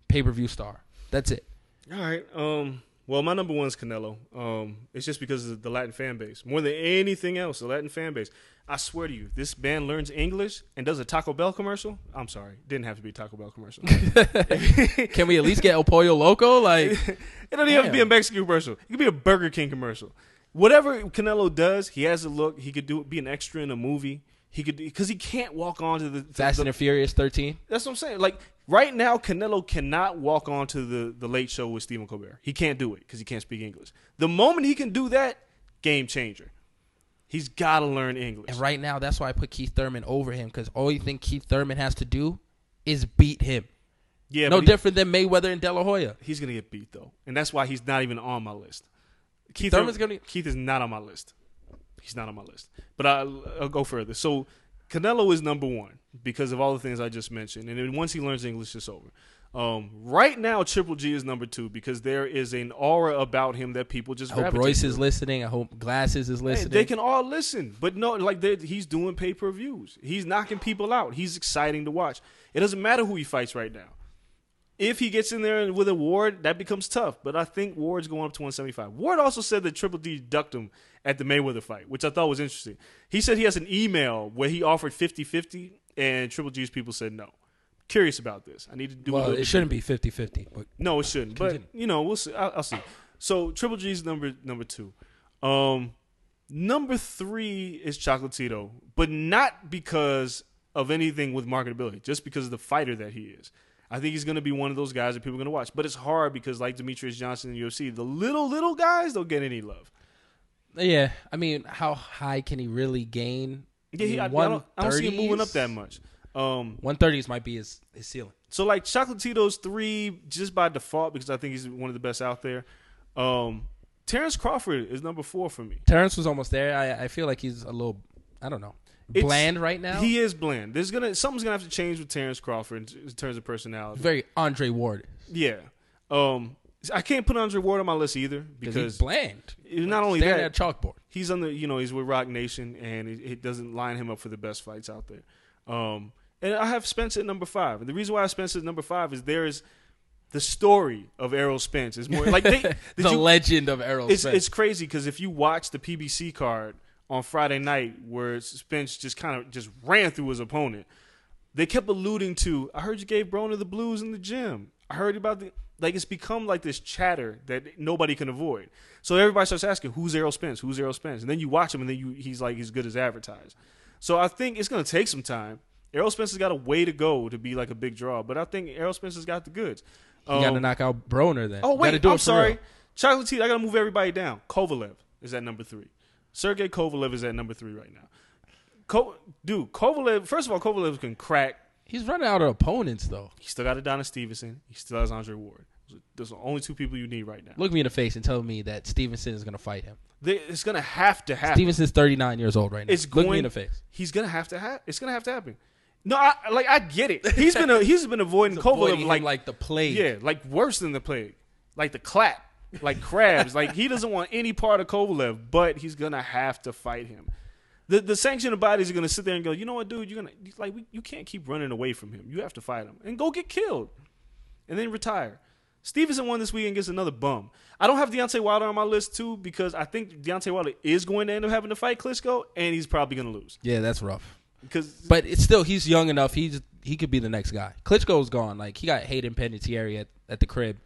pay per view star. That's it. All right. Um, Well, my number one is Canelo. Um, it's just because of the Latin fan base. More than anything else, the Latin fan base. I swear to you, this band learns English and does a Taco Bell commercial. I'm sorry, didn't have to be a Taco Bell commercial. Can we at least get El Pollo Loco? Like, it don't even have to be a Mexican commercial. It could be a Burger King commercial. Whatever Canelo does, he has a look. He could do be an extra in a movie. He could because he can't walk onto the Fast the, and Furious 13. That's what I'm saying. Like right now, Canelo cannot walk onto the the Late Show with Stephen Colbert. He can't do it because he can't speak English. The moment he can do that, game changer. He's got to learn English. And right now, that's why I put Keith Thurman over him because all you think Keith Thurman has to do is beat him. yeah, no he- different than Mayweather and De La Hoya. he's gonna get beat though, and that's why he's not even on my list. Keith Thurman's Thurman- gonna- Keith is not on my list. He's not on my list. But I, I'll go further. So Canelo is number one because of all the things I just mentioned, and then once he learns English, it's over. Um, right now, Triple G is number two because there is an aura about him that people just I hope Royce to. is listening. I hope Glasses is Hey, listening. they can all listen, but no, like he's doing pay per views. He's knocking people out. He's exciting to watch. It doesn't matter who he fights right now. If he gets in there with a Ward, that becomes tough. But I think Ward's going up to 175. Ward also said that Triple D ducked him at the Mayweather fight, which I thought was interesting. He said he has an email where he offered 50 50, and Triple G's people said no. Curious about this. I need to do well, it shouldn't be 50 50. But no, it shouldn't. But you know, we'll see. I'll, I'll see. So Triple G's number number two. Um, number three is Chocolatito, but not because of anything with marketability, just because of the fighter that he is. I think he's going to be one of those guys that people are going to watch. But it's hard because, like Demetrious Johnson in the UFC, the little little guys don't get any love. yeah, I mean, how high can he really gain? Yeah, he, I, I don't, I don't see him moving up that much. Um, 130s might be his, his ceiling. So like Chocolatito's three just by default because I think he's one of the best out there. Um, Terrence Crawford is number four for me. Terrence was almost there. I, I feel like he's a little, I don't know, It's- bland right now. He is bland. There's gonna something's gonna have to change with Terrence Crawford in, in terms of personality. Very Andre Ward. yeah. Um, I can't put Andre Ward on my list either Because he's bland. not only that, at chalkboard. he's on the you know he's with Roc Nation and it, it doesn't line him up for the best fights out there. Um, and I have Spence at number five. And the reason why I have Spence at number five is there is the story of Errol Spence is more like they the you- legend of Errol it's Spence. it's crazy because if you watch the PBC card on Friday night where Spence just kind of just ran through his opponent, they kept alluding to. I heard you gave Broner the blues in the gym. I heard about the like. It's become like this chatter that nobody can avoid. So everybody starts asking, "Who's Errol Spence? Who's Errol Spence?" And then you watch him, and then you he's like he's good as advertised. So I think it's going to take some time. Errol Spence has got a way to go to be like a big draw, but I think Errol Spence has got the goods. you got to Um, knock out Broner then. Oh wait, I'm sorry. real. Chocolate tea. I gotta move everybody down. Kovalev is at number three. Sergey Kovalev is at number three right now. Ko- dude, Kovalev. First of all, Kovalev can crack. He's running out of opponents though. He still got Adonis Stevenson. He still has Andre Ward. Those are the only two people you need right now. Look me in the face and tell me that Stevenson is going to fight him. They, it's gonna have to happen. Stevenson's 39 years old right now. It's Look going. me in the face. He's gonna have to have. It's gonna have to happen. No, I like. I get it. He's been. A, he's been avoiding Kovalev him like like the plague. Yeah, like worse than the plague. Like the clap. Like crabs. like he doesn't want any part of Kovalev, but he's gonna have to fight him. The the sanctioned bodies are gonna sit there and go, you know what, dude, you're gonna like we, you can't keep running away from him. You have to fight him and go get killed, and then retire. Stevenson won this week and gets another bum. I don't have Deontay Wilder on my list too because I think Deontay Wilder is going to end up having to fight Klitschko and he's probably gonna lose Yeah, that's rough. because But it's still he's young enough. He's he could be the next guy. Klitschko's gone. Like he got Hayden Panettiere at, at the crib.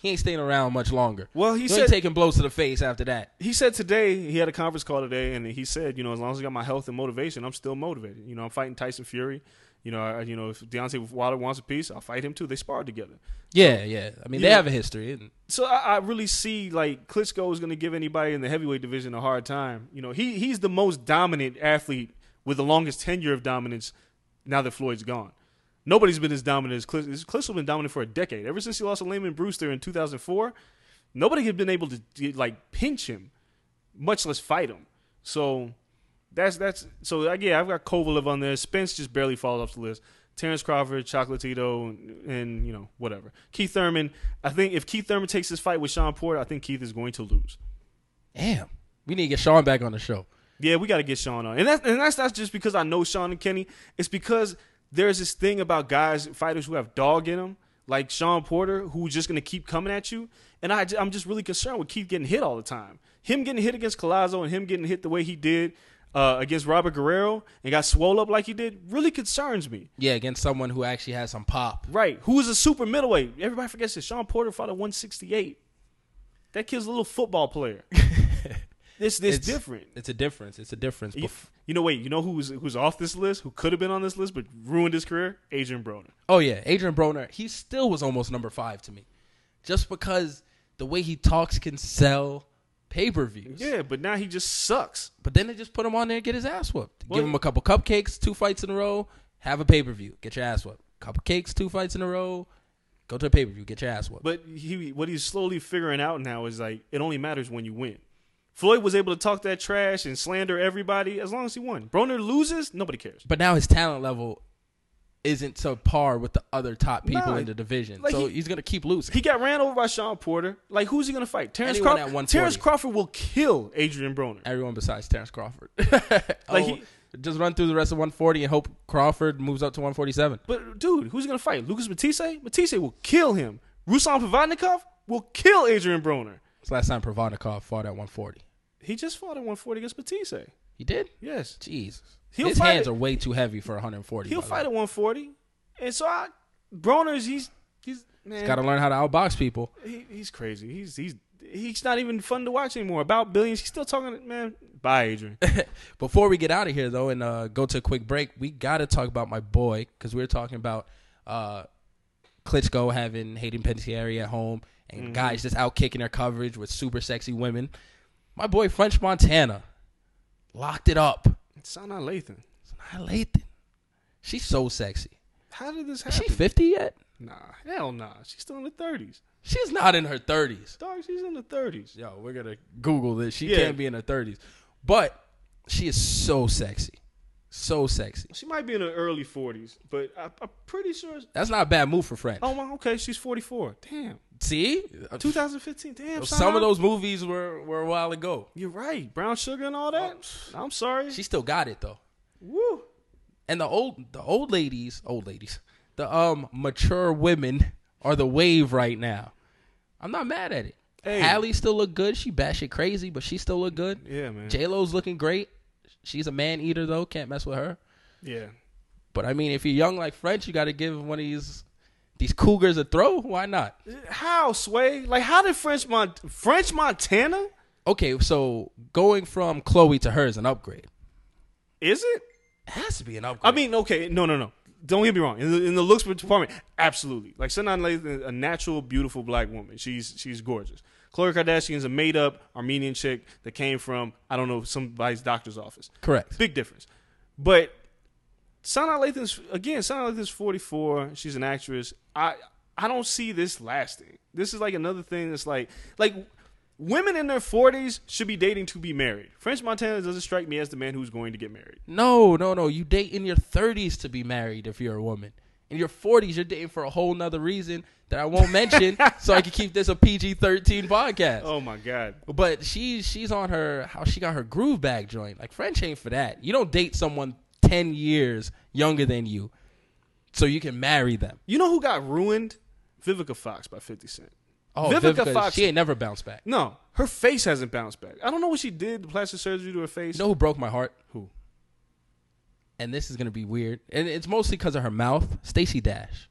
He ain't staying around much longer. Well, he he said- taking blows to the face after that. he said today he had a conference call today, and he said, you know, as long as I got my health and motivation, I'm still motivated. You know, I'm fighting Tyson Fury. You know, I, you know, if Deontay Wilder wants a piece, I'll fight him too. They sparred together, Yeah, yeah. I mean, they Yeah. have a history. And so I, I really see like Klitschko is going to give anybody in the heavyweight division a hard time. You know, he he's the most dominant athlete with the longest tenure of dominance. Now that Floyd's gone, nobody's been as dominant as Klitschko. Klitschko's been dominant for a decade. Ever since he lost to Lamon Brewster in 2004, nobody had been able to like pinch him, much less fight him. So that's that's so uh, yeah. I've got Kovalev on there. Spence just barely falls off the list. Terrence Crawford, Chocolatito, and, and you know whatever. Keith Thurman. I think if Keith Thurman takes this fight with Shawn Porter, I think Keith is going to lose. damn, we need to get Shawn back on the show. Yeah, we got to get Shawn on, and that's and that's not just because I know Shawn and Kenny. It's because there's this thing about guys, fighters who have dog in them. like Shawn Porter, who's just going to keep coming at you. And I, I'm just really concerned with Keith getting hit all the time. Him getting hit against Collazo and him getting hit the way he did uh, against Robert Guerrero and got swole up like he did really concerns me. Yeah, against someone who actually has some pop. Right. Who is a super middleweight? Everybody forgets this. Shawn Porter fought at 168. That kid's a little football player. this this It's different. It's a difference. It's a difference. You, you know, wait. You know who's who's off this list? Who could have been on this list but ruined his career? Adrien Broner. oh yeah, Adrien Broner. He still was almost number five to me, just because the way he talks can sell pay per views. Yeah, but now he just sucks. But then they just put him on there and get his ass whooped. Well- Give him a couple cupcakes, two fights in a row, have a pay per view, get your ass whooped. Couple cakes, two fights in a row, go to a pay per view, get your ass whooped. But he what he's slowly figuring out now is like it only matters when you win. Floyd was able to talk that trash and slander everybody as long as he won. Broner loses, nobody cares. But now his talent level isn't to par with the other top people Nah, in the division. like so he- he's gonna keep losing. He got ran over by Shawn Porter. Like who's he gonna fight? Terrence Anyone Crawford. at 140. Terrence Crawford will kill Adrien Broner. Everyone besides Terrence Crawford. Like oh, he- just run through the rest of 140 and hope Crawford moves up to 147. But dude, who's he gonna fight? Lucas Matthysse? Matthysse will kill him. Ruslan Provodnikov will kill Adrien Broner. It's last time Provodnikov fought at 140. He just fought at 140 against Matthysse. He did? Yes. Jesus. He'll His hands are way too heavy for 140. He'll fight at 140. And so I Broner's he's he's man Got to learn how to outbox people. he, he's crazy. He's he's he's not even fun to watch anymore. About billions, he's still talking. Man, bye, Adrien. Before we get out of here, though, and uh, go to a quick break, we got to talk about my boy because we were talking about uh, Klitschko having Hayden Panettiere at home and Mm-hmm. guys just out kicking their coverage with super sexy women. My boy French Montana locked it up. Sanaa Lathan. It's not Lathan. She's so sexy. How did this Is happen? she 50 yet? Nah, hell nah. She's still in the thirties. She's not in her 30s. Dog, she's in the thirties. Yo, we're going to Google this. She Yeah. can't be in her 30s. But she is so sexy. So sexy. She might be in her early forties, but I, I'm pretty sure. That's not a bad move for French. Oh, okay, she's 44. Damn, See? 2015. Damn, Some of those movies were, were a while ago. You're right. Brown sugar and all that. I'm sorry. She still got it though. Woo. And the old the old ladies, old ladies, the um mature women are the wave right now. I'm not mad at it. Hey. Halle still look good. She batshit crazy, but she still look good. Yeah, man. J Lo's looking great. She's a man eater though. Can't mess with her. yeah. But I mean, if you're young like French, you got to give one of these these cougars a throw. Why not? How Sway? Like, how did French Mont French Montana? Okay, so going from Khloe to her is an upgrade. Is it? It has to be an upgrade. I mean, okay, no, no, no. Don't get me wrong. In the, in the looks department, absolutely. Like Sanaa Lathan, a natural, beautiful black woman. She's she's gorgeous. Khloe Kardashian's a made up Armenian chick that came from I don't know somebody's doctor's office. correct. Big difference. But Sanaa Lathan's again. Sanaa Lathan's forty four. She's an actress. I I don't see this lasting. This is like another thing that's like like women in their forties should be dating to be married. French Montana doesn't strike me as the man who's going to get married. No, no, no. You date in your 30s to be married if you're a woman. In your 40s, you're dating for a whole nother reason that I won't mention, so I can keep this a PG-13 podcast. Oh my god. But she's she's on her how she got her groove bag joint. Like French ain't for that. You don't date someone 10 years younger than you, so you can marry them. You know who got ruined? Vivica Fox by Fifty Cent. Oh, Vivica Vivica, Fox- she ain't never bounced back. No, her face hasn't bounced back. I don't know what she did. The plastic surgery to her face. You know who broke my heart? who? And this is gonna be weird, and it's mostly because of her mouth. Stacey Dash.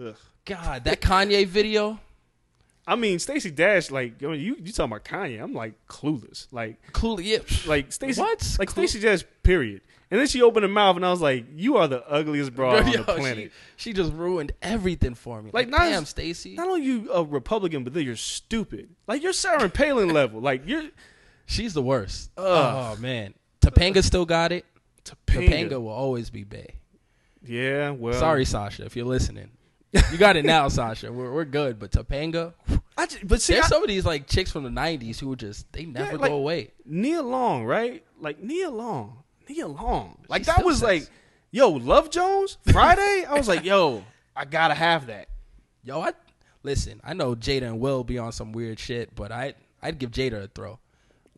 Ugh. God, that Kanye video. I mean, Stacey Dash. Like you, you talking about Kanye? I'm like clueless. Like, Cool. Yeah. like Stacey. What? Like. Stacey Dash. Period. And then she opened her mouth, and I was like, "You are the ugliest broad on the planet." She, she just ruined everything for me. Like, Like, not damn, Stacey. Not only you a Republican, but then you're stupid. Like you're Sarah Palin level. Like you're She's the worst. Oh man, Topanga still got it. Topanga. Topanga will always be Bay. Yeah. Well, Sorry, Sasha, if you're listening. You got it now, Sasha. We're we're good, but Topanga. I just, but see, There's I, some of these like chicks from the '90s who just they never like- go away. Nia Long, right? Like Nia Long, Nia Long. Like She's that was sexy. like, yo, Love Jones Friday. I was like, yo, I gotta have that. Yo, I listen. I know Jada and Will be on some weird shit, but I I'd give Jada a throw.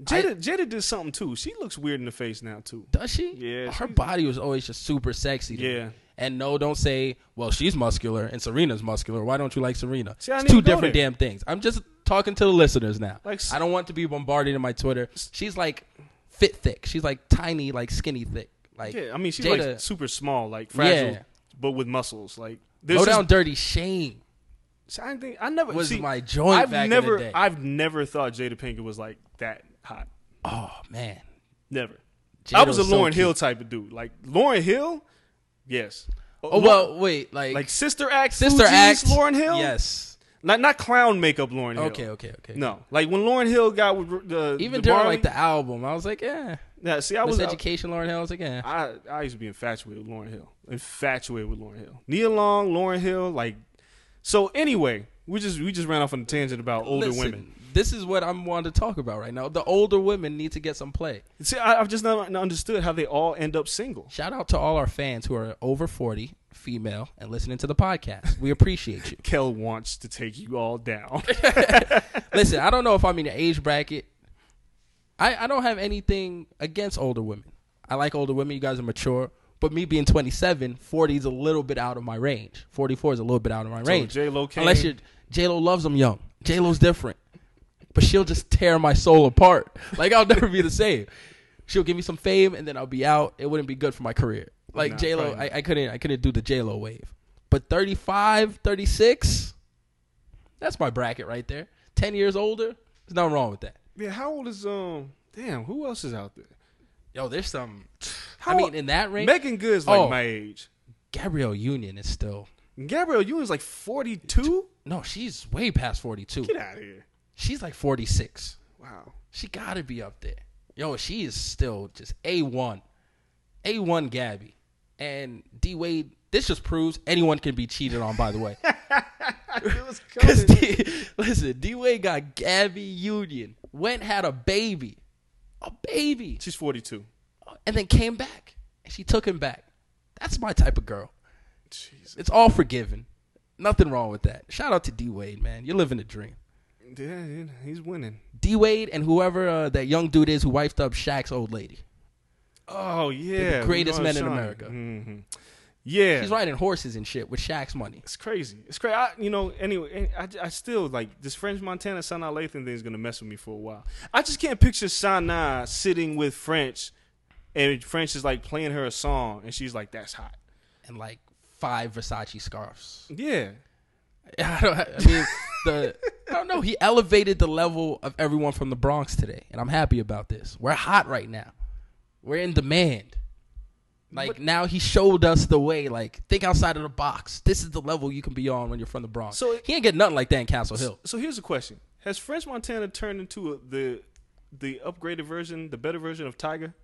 Jada, Jada did something too. She looks weird in the face now too. Does she? Yeah, Her body was always just super sexy. To me. And no, don't say, well, she's muscular and Serena's muscular. Why don't you like Serena? See, it's two different there. damn things. I'm just talking to the listeners now. Like, I don't want to be bombarded in my Twitter. She's like fit thick. She's like tiny, like skinny thick. Like Yeah, I mean she's Jada, like super small, like fragile, Yeah. but with muscles. Like low just- down dirty shame. See, I think I never was see, my joint I've back in the never, day. I've never thought Jada Pinkett was like that hot. Oh man. Never. Jada I was a so Lauryn Hill type of dude. Like Lauryn Hill, yes. Oh, oh well, wait, like, like Sister Act, Sister Fugees, Act, Lauryn Hill. Yes. not not clown makeup, Lauryn Hill. Okay, okay, okay. No, like when Lauryn Hill got with the Even the during Barney- like the album, I was like, yeah. yeah. See, I was Education, Lauryn Hill. I was like, yeah. I I used to be infatuated with Lauryn Hill. Infatuated with Lauryn Hill. Nia Long, Lauryn Hill, like. So anyway, we just we just ran off on a tangent about older Listen, women. This is what I'm wanting to talk about right now. The older women need to get some play. See, I, I've just not understood how they all end up single. Shout out to all our fans who are over 40, female, and listening to the podcast. We appreciate you. Kel wants to take you all down. Listen, I don't know if I'm in the age bracket. I, I don't have anything against older women. I like older women. You guys are mature. But me being 27, 40 is a little bit out of my range. 44 is a little bit out of my range. J-Lo came- Unless you're J Lo loves them young. J Lo's different, but she'll just tear my soul apart. Like I'll never be the same. She'll give me some fame and then I'll be out. It wouldn't be good for my career. Like Nah, J Lo, I. I couldn't I couldn't do the J Lo wave. But 35, 36, that's my bracket right there. 10 years older, there's nothing wrong with that. yeah, how old is um? Damn, who else is out there? Yo, there's some. How I mean, in that range, Meagan Good's like Oh. my age. Gabrielle Union is still. Gabrielle Union's like forty two. No, she's way past 42. Get out of here! She's like 46. Wow. She got to be up there. Yo, she is still just A1. A1 Gabby. And D Wade, this just proves anyone can be cheated on, by the way. It was Because, listen, D Wade got Gabby Union, went, had a baby. A baby. She's forty two. And then came back. And she took him back. That's my type of girl. Jesus. It's all forgiven. Nothing wrong with that. Shout out to D Wade, man. You're living the dream. Yeah, he's winning. D Wade and whoever uh, that young dude is who wifed up Shaq's old lady. Oh yeah, the greatest men in America. Mhm. Yeah, He's riding horses and shit with Shaq's money. It's crazy. It's crazy. I, you know, anyway, I, I still like this French Montana Sanaa Lathan thing is gonna mess with me for a while. I just can't picture Sanaa sitting with French, and French is like playing her a song, and she's like, "That's hot." and like five Versace scarves. Yeah, I, don't, I mean, the I don't know. He elevated the level of everyone from the Bronx today, and I'm happy about this. We're hot right now. We're in demand. Like now, he showed us the way. Like think outside of the box. This is the level you can be on when you're from the Bronx. So- he ain't get nothing like that in Castle Hill. So here's a question: Has French Montana turned into a, the the upgraded version, the better version of Tyga?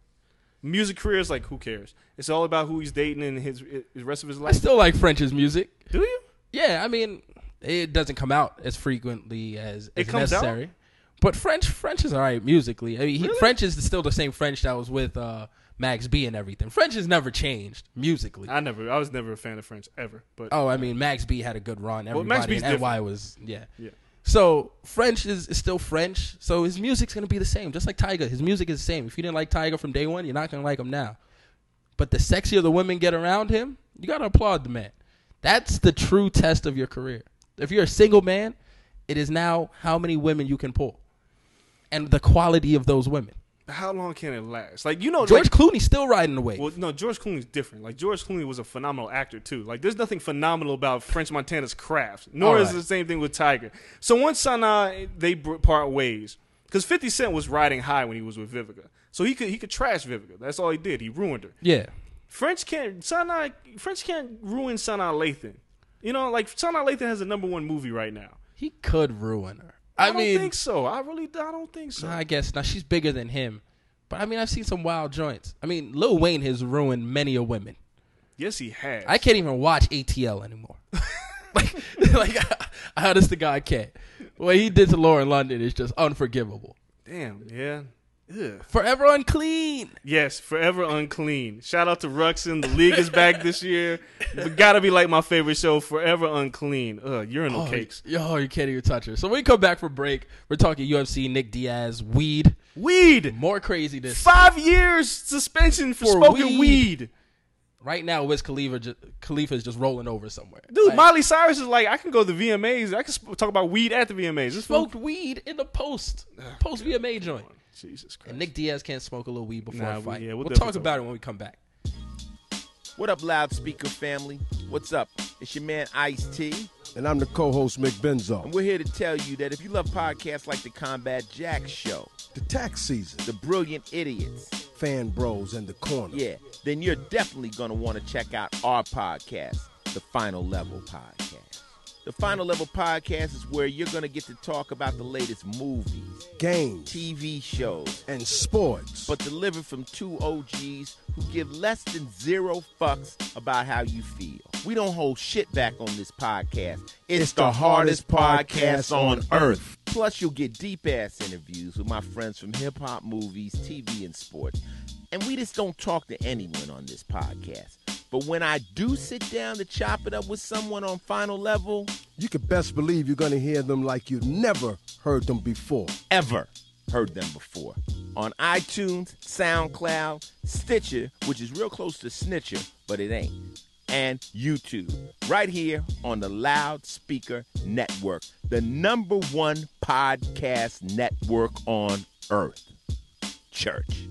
Music career is like who cares? It's all about who he's dating and his, his rest of his life. I still like French's music. Do you? Yeah, I mean, it doesn't come out as frequently as, It as comes out? necessary. But French, French is all right musically. I mean, he, Really? French is still the same French that was with uh, Max B and everything. French has never changed musically. I never. I was never a fan of French ever. But oh, I mean, Max B had a good run. Everybody Max B's in NY was yeah. yeah. So French is, is still French. So his music's gonna be the same, just like Tyga. His music is the same. If you didn't like Tyga from day one, you're not gonna like him now. But the sexier the women get around him, you gotta applaud the man. That's the true test of your career. If you're a single man, it is now how many women you can pull, and the quality of those women. How long can it last? Like you know, George like, Clooney's still riding the wave. Well, no, George Clooney's different. Like George Clooney was a phenomenal actor too. Like there's nothing phenomenal about French Montana's craft. Nor All is right. the same thing with Tyga. So once Sanaa they part ways, because 50 Cent was riding high when he was with Vivica, so he could he could trash Vivica. That's all he did. He ruined her. yeah, French can't Sanaa French can't ruin Sanaa Lathan. You know, like Sanaa Lathan has a number one movie right now. he could ruin her. I, I, don't mean, think so. I really I don't think so. I guess now she's bigger than him, but I mean I've seen some wild joints. I mean Lil Wayne has ruined many a women. yes, he has. I can't even watch ATL anymore. like, like I, honest to God, I can't. What he did to Lauren London is just unforgivable. Damn. Yeah. Ugh. Forever unclean. Yes, forever unclean. Shout out to Ruxin. The league is back this year. But gotta be like my favorite show, Forever Unclean. Ugh, urinal oh, cakes. Yo, you can't even touch her. So when we come back from break, we're talking UFC, Nick Diaz, weed, Weed. more craziness. Five years suspension for, For smoking weed. weed. Right now, Wiz Khalifa, ju- Khalifa is just rolling over somewhere. Dude, Like, Miley Cyrus is like, I can go to the VMAs. I can sp- talk about weed at the VMAs. This smoked weed in the post post VMA joint. Jesus Christ. And Nick Diaz can't smoke a little weed before Nah, a we- fight. yeah, we'll we'll talk talk about it when we come back. What up, loudspeaker family? What's up? It's your man Ice T, And I'm the co-host Mick Benzo. and we're here to tell you that if you love podcasts like the Combat Jack Show, The tax season, The Brilliant Idiots, fan bros in the corner. yeah, then you're definitely gonna want to check out our podcast, The Final Level Podcast. The Final Level Podcast is where you're gonna get to talk about the latest movies, Games TV shows, and sports. but delivered from two OGs who give less than zero fucks about how you feel. We don't hold shit back on this podcast. It's, It's the, the hardest hardest podcast podcast on on earth. Plus, you'll get deep ass interviews with my friends from hip hop, movies, TV, and sports. And we just don't talk to anyone on this podcast. But when I do sit down to chop it up with someone on final level, you can best believe you're going to hear them like you've never heard them before. ever heard them before. On iTunes, SoundCloud, Stitcher, which is real close to Snitcher, but it ain't, and YouTube, right here on the Loudspeaker Network, the number one podcast network on earth. Church.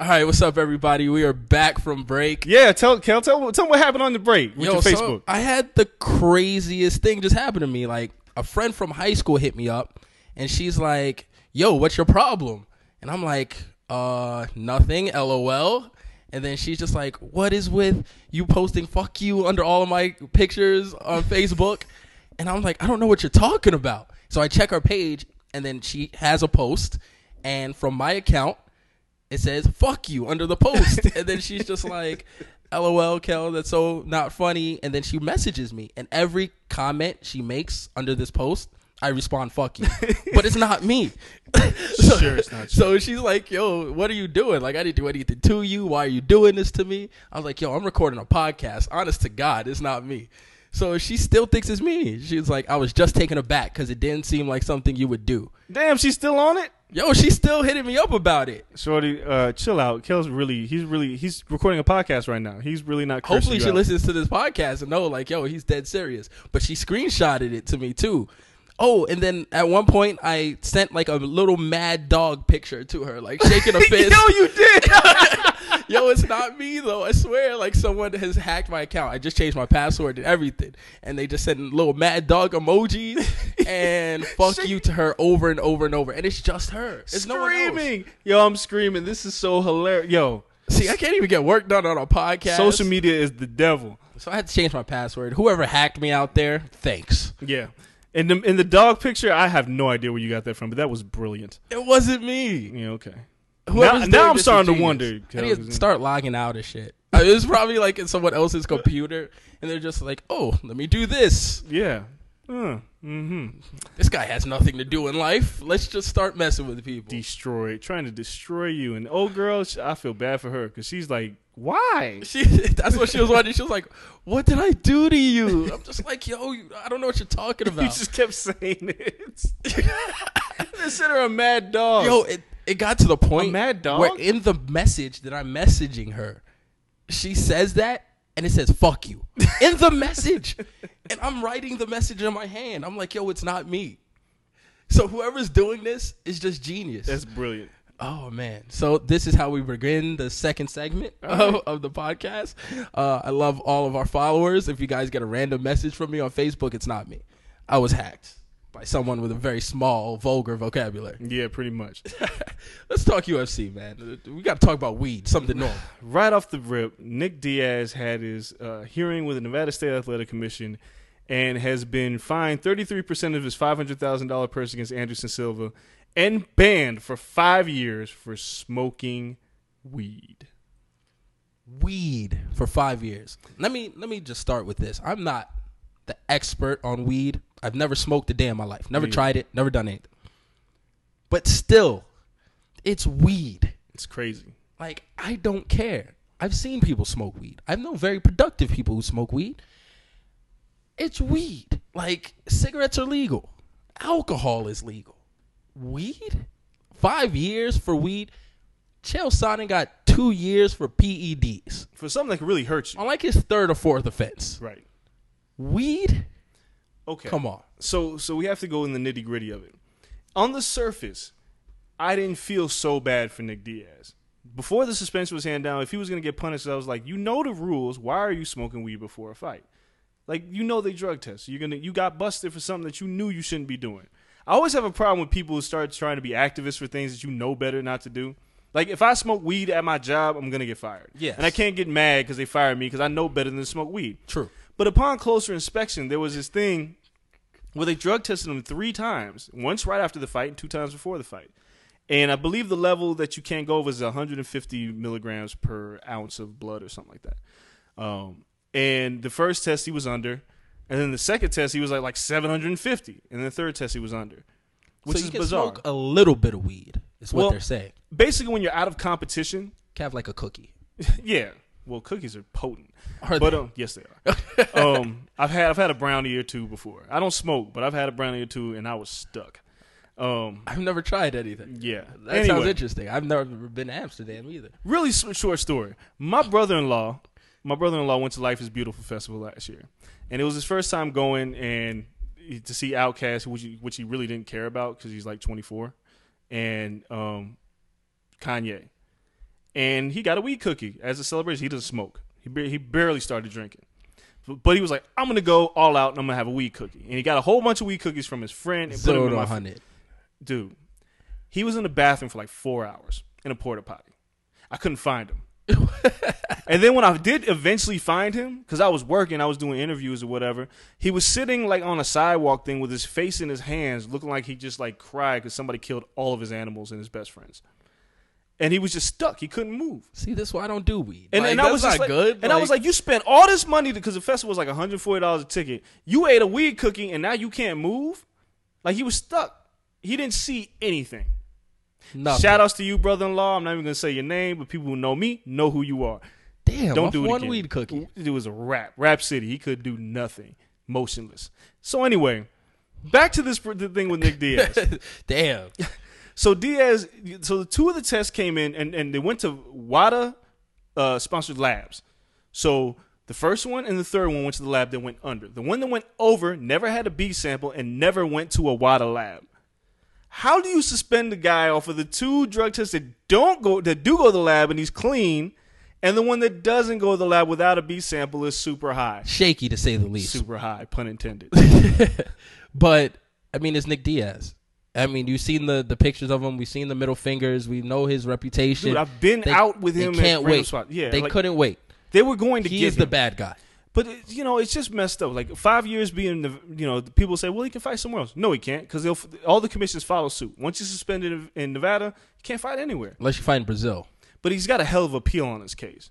All right, what's up, everybody? We are back from break. Yeah, tell, Kel, tell, tell what happened on the break with Yo, your so Facebook. I had the craziest thing just happen to me. Like a friend from high school hit me up, and she's like, "Yo, what's your problem?" And I'm like, "Uh, nothing. LOL." And then she's just like, "What is with you posting fuck you under all of my pictures on Facebook?" And I'm like, "I don't know what you're talking about." So I check her page, and then she has a post, and from my account, it says "fuck you" under the post, and then she's just like, "LOL, Kel, that's so not funny." And then she messages me, and every comment she makes under this post, I respond "fuck you," but it's not me. so, Sure, it's not you. So she's like, "Yo, what are you doing? Like, I didn't do anything to you. Why are you doing this to me?" I was like, "Yo, I'm recording a podcast. Honest to God, it's not me." So she still thinks it's me. She's like, "I was just taken aback because it didn't seem like something you would do." Damn, she's still on it? Yo, she's still hitting me up about it. Shorty, uh, chill out. Kel's really, he's really, he's recording a podcast right now. He's really not Hopefully she out. listens to this podcast and know like, yo, he's dead serious. But she screenshotted it to me too. Oh, and then at one point I sent like a little mad dog picture to her, like shaking a fist. Yo, you did. Yo, it's not me though. I swear, like someone has hacked my account. I just changed my password and everything, and they just sent little mad dog emojis and fuck you to her over and over and over, and it's just her. It's no one else. screaming. Yo, I'm screaming. This is so hilarious. Yo, See, I can't even get work done on a podcast. social media is the devil. So I had to change my password. Whoever hacked me out there, thanks. Yeah. In the in the dog picture, I have no idea where you got that from, but that was brilliant. It wasn't me. Yeah, okay. Whoever's now doing I'm starting to wonder, I need Kel, to 'cause- start logging out of shit. Uh, It was probably like in someone else's computer, and they're just like, "Oh, let me do this." Yeah. Uh, mm-hmm. This guy has nothing to do in life. Let's just start messing with people. Destroy, trying to destroy you. And old girl, sh- I feel bad for her because she's like, why? She, that's what she was wondering. She was like, "What did I do to you?" I'm just like, "Yo, you- I don't know what you're talking about." You just kept saying it. Consider her a mad dog. Yo, it, it got to the point mad dog? where in the message that I'm messaging her, she says that and it says "fuck you" in the message, and I'm writing the message in my hand. I'm like, "Yo, it's not me." So whoever's doing this is just genius. That's brilliant. Oh man! So this is how we begin the second segment of, of the podcast. Uh, I love all of our followers. If you guys get a random message from me on Facebook, it's not me. I was hacked by someone with a very small, vulgar vocabulary. Yeah, pretty much. Let's talk UFC, man. We got to talk about weed, something normal. right off the rip, Nick Diaz had his uh, hearing with the Nevada State Athletic Commission and has been fined 33% of his $500,000 purse against Anderson Silva and banned for five years for smoking weed. Weed for five years. Let me let me just start with this. I'm not the expert on weed. I've never smoked a day in my life. Never tried it. Never done anything. But still, it's weed. It's crazy. Like, I don't care. I've seen people smoke weed. I've known very productive people who smoke weed. It's weed. Like, cigarettes are legal, alcohol is legal. Weed? Five years for weed? Chael Sonnen got two years for PEDs for something that could really hurt you. on like his third or fourth offense. Right. Weed? Okay. Come on. So so we have to go in the nitty gritty of it. On the surface, I didn't feel so bad for Nick Diaz. Before the suspension was handed down, if he was going to get punished, I was like, you know the rules. Why are you smoking weed before a fight? Like you know they drug test. You're gonna you got busted for something that you knew you shouldn't be doing. I always have a problem with people who start trying to be activists for things that you know better not to do. Like if I smoke weed at my job, I'm gonna get fired. Yeah, and I can't get mad because they fired me because I know better than to smoke weed. True. But upon closer inspection, there was this thing where they drug tested him three times. Once right after the fight, and two times before the fight. And I believe the level that you can't go over is 150 milligrams per ounce of blood or something like that. Um, and the first test he was under, and then the second test he was like like 750, and the third test he was under, which so is bizarre. smoke a little bit of weed. Is what Well- they're saying. Basically, when you're out of competition, Can have like a cookie. yeah. Well, cookies are potent. Are but they? um, yes, they are. um, I've had I've had a brownie or two before. I don't smoke, but I've had a brownie or two, and I was stuck. Um, I've never tried anything. yeah. That sounds interesting. I've never been to Amsterdam either. really short story. My brother-in-law, my brother-in-law went to Life is Beautiful festival last year, and it was his first time going and to see Outkast, which he, which he really didn't care about because he's like 24, and um, Kanye, and he got a weed cookie as a celebration. He doesn't smoke. He ba- he barely started drinking. But he was like, I'm gonna go all out and I'm gonna have a weed cookie. And he got a whole bunch of weed cookies from his friend and put them Zero in to my 100. dude, he was in the bathroom for like four hours in a porta potty. I couldn't find him. and then when I did eventually find him, because I was working, I was doing interviews or whatever, he was sitting like on a sidewalk thing with his face in his hands, looking like he just like cried because somebody killed all of his animals and his best friends. And he was just stuck. He couldn't move. See, this is why I don't do weed. And, Like, and I was not like, good. And I was like, you spent all this money because the festival was like $140 a ticket. You ate a weed cookie and now you can't move? Like he was stuck. He didn't see anything. nothing. Shout outs to you, brother in law. I'm not even gonna say your name, but people who know me know who you are. Damn, Don't do it one again. weed cookie. It was a rap, rap city. He could do nothing, motionless. So anyway, back to this the thing with Nick Diaz. Damn. So Diaz, so the two of the tests came in, and and they went to WADA uh, sponsored labs. So the first one and the third one went to the lab that went under. The one that went over never had a B sample and never went to a WADA lab. How do you suspend the guy off of the two drug tests that don't go that do go to the lab and he's clean, and the one that doesn't go to the lab without a B sample is super high? Shaky to say the least. Super high, pun intended. But I mean, it's Nick Diaz. I mean, you've seen the the pictures of him. We've seen the middle fingers. We know his reputation. Dude, I've been They- out with him. at Can't wait. Yeah, they like, couldn't wait. They were going to He get is the bad guy. But you know, it's just messed up. Like five years being the you know the people say, well, he can fight somewhere else. No, he can't because all the commissions follow suit. Once he's suspended in, Nevada, you can't fight anywhere. Unless you fight in Brazil. But he's got a hell of an appeal on his case.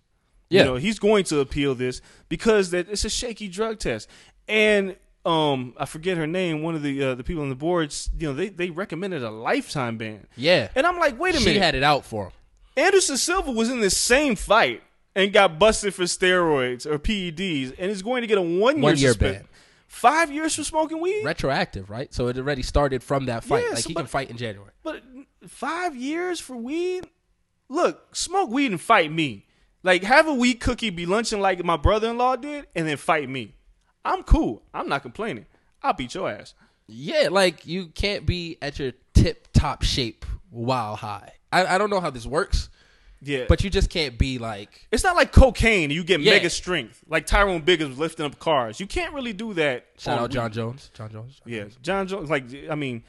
Yeah. You know, he's going to appeal this because that it's a shaky drug test. And um, I forget her name. One of the uh, the people on the boards, you know, they they recommended a lifetime ban. Yeah. And I'm like, wait a she minute. She had it out for him. Anderson Silva was in this same fight and got busted for steroids or PEDs and is going to get a one year One year suspension. ban. Five years for smoking weed? Retroactive, right? So it already started from that fight. Yeah, like he can fight in January. But five years for weed? Look, smoke weed and fight me. Like, have a weed cookie, be lunching like my brother in law did, and then fight me. I'm cool. I'm not complaining. I'll beat your ass. Yeah, like you can't be at your tip top shape while high. I, I don't know how this works, Yeah. but you just can't be like it's not like cocaine. You get Yeah. mega strength. Like Tyrone Biggums lifting up cars. You can't really do that. shout out Jon. Jones. Jon Jones. Yeah, Jon Jones. Like, I mean,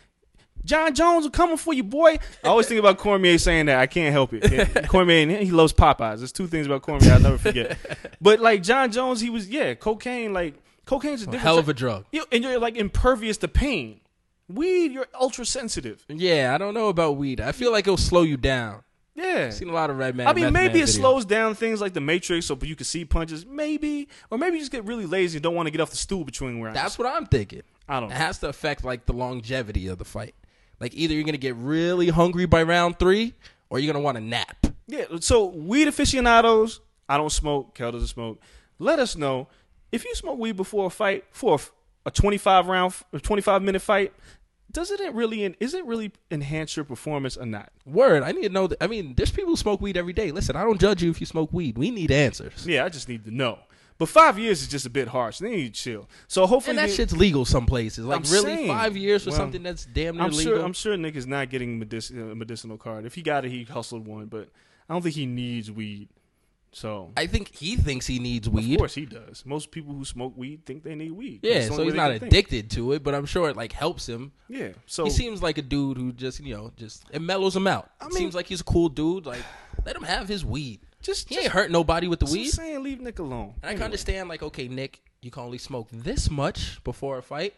Jon Jones are coming for you, boy. I always think about Cormier saying that. I can't help it. Cormier, and he loves Popeyes. There's two things about Cormier I'll never forget. But like Jon Jones, he was yeah, cocaine. Like cocaine's a different hell of a drug. You- and you're like impervious to pain. Weed, you're ultra sensitive. Yeah, I don't know about weed. I feel like it'll slow you down. Yeah. I've seen a lot of Redman. I mean, maybe it videos. slows down things like the Matrix, so you can see punches. Maybe, or maybe you just get really lazy and don't want to get off the stool between rounds. That's what I'm thinking. I don't know. It know. has to affect like the longevity of the fight. Like either you're gonna get really hungry by round three, or you're gonna want to nap. Yeah. So weed aficionados, I don't smoke. Kel doesn't smoke. Let us know if you smoke weed before a fight for a 25 round, a 25 minute fight. doesn't it really is it really enhance your performance or not? Word. I need to know. That, I mean, there's people who smoke weed every day. Listen, I don't judge you if you smoke weed. We need answers. Yeah, I just need to know. But five years is just a bit harsh. They need to chill. So hopefully And that they- shit's legal some places. Like I'm really, saying. five years for Well, something that's damn near I'm legal. sure. I'm sure Nick is not getting medic- a medicinal card. If he got it, he hustled one. But I don't think he needs weed. So I think he thinks he needs weed. of course he does. Most people who smoke weed think they need weed. Yeah, so he's not can think. addicted to it, but I'm sure it like helps him. Yeah. So he seems like a dude who just you know just it mellows him out. I mean- seems like he's a cool dude. Like let him have his weed. just He just, ain't hurt nobody with the what I'm weed. saying leave Nick alone. And I can understand like okay, Nick, you can only smoke this much before a fight,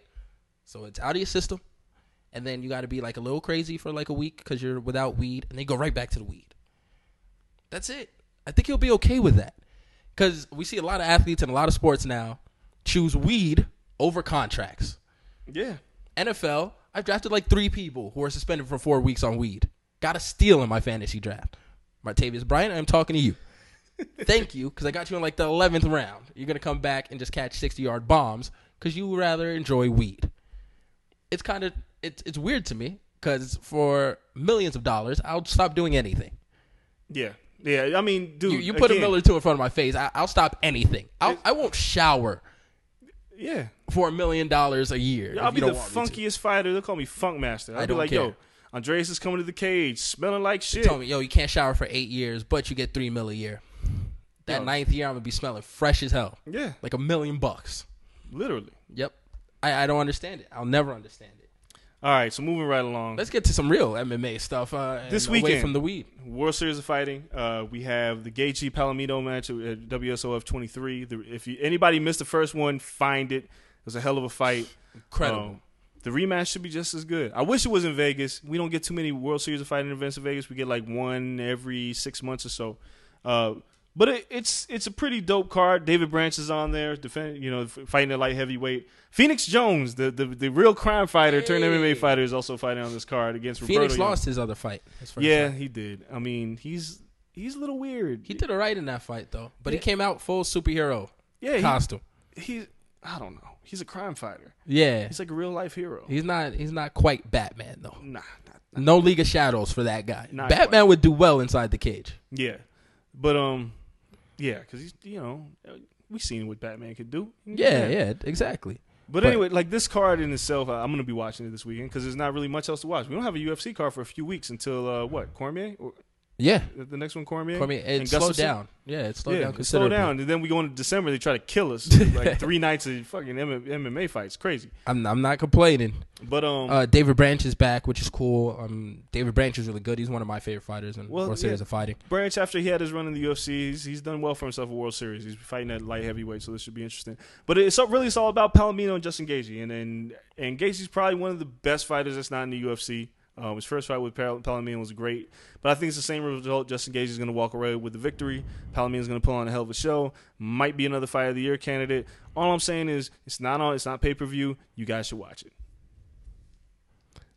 so it's out of your system, and then you got to be like a little crazy for like a week because you're without weed, and then go right back to the weed. That's it. I think he'll be okay with that because we see a lot of athletes in a lot of sports now choose weed over contracts. Yeah. NFL, I've drafted like three people who are suspended for four weeks on weed. Got a steal in my fantasy draft. Martavis Bryant, I'm talking to you. Thank you, because I got you in like the 11th round. You're going to come back and just catch 60 yard bombs because you rather enjoy weed. It's kind of, it's, it's weird to me because for millions of dollars, I'll stop doing anything. Yeah. Yeah. I mean, dude. You, you put again, a Miller 2 in front of my face, I, I'll stop anything. I'll, I won't shower Yeah. for a million dollars a year. I'll be the don't want me to. funkiest fighter. They'll call me Funk Master. I'll I be like, care. yo, Andreas is coming to the cage, smelling like shit. Tell me, yo, you can't shower for eight years, but you get three mil a year. That Yo. ninth year, I'm gonna be smelling fresh as hell, Yeah. like a million bucks. Literally. Yep, I, I don't understand it. I'll never understand it. All right. So moving right along. Let's get to some real MMA stuff. Uh, This weekend. from the weed. World Series of Fighting. Uh, we have the Gaethje Palomino match at WSOF 23. The, if you, anybody missed the first one, find it. It was a hell of a fight. Incredible. Um, the rematch should be just as good. I wish it was in Vegas. We don't get too many World Series of Fighting events in Vegas. We get like one every six months or so. Uh, but it, it's it's a pretty dope card. David Branch is on there, defend, you know, fighting a light heavyweight. Phoenix Jones, the the, the real crime fighter turned Hey. MMA fighter, is also fighting on this card against Phoenix Roberto Young. lost his other fight. his Yeah, fight. he did. I mean, he's he's a little weird. he did it right in that fight though. But he came out full superhero yeah, he, costume. he I don't know. He's a crime fighter. Yeah, He's like a real life hero. he's not. He's not quite Batman though. Nah, not, No League of Shadows for that guy. Not Batman would do well inside the cage. yeah, but um, yeah, because he's you know we seen what Batman could do. Yeah, yeah, exactly. But, But- anyway, like this card in itself, I'm gonna be watching it this weekend because there's not really much else to watch. We don't have a UFC card for a few weeks until uh, what Cormier or Yeah, the next one Cormier. Cormier, And it slowed Gustafsson? down. Yeah, it slowed yeah, down it slow down, and then we go into December. They try to kill us like three nights of fucking MMA fights. Crazy. I'm I'm not complaining. But um, Uh, David Branch is back, which is cool. Um, David Branch is really good. He's one of my favorite fighters in Well, World Series yeah. of Fighting. Branch, after he had his run in the UFC, he's, he's done well for himself at World Series. He's fighting at light heavyweight, so this should be interesting. But it's all- really it's all about Palomino and Justin Gaethje, and and and Gaethje's probably one of the best fighters that's not in the UFC. Um, his first fight with Pal- Palomino was great, but I think it's the same result. Justin Gaethje is going to walk away with the victory. Palomino's going to pull on a hell of a show. Might be another fight of the year candidate. All I'm saying is it's not on. It's not pay per view. You guys should watch it.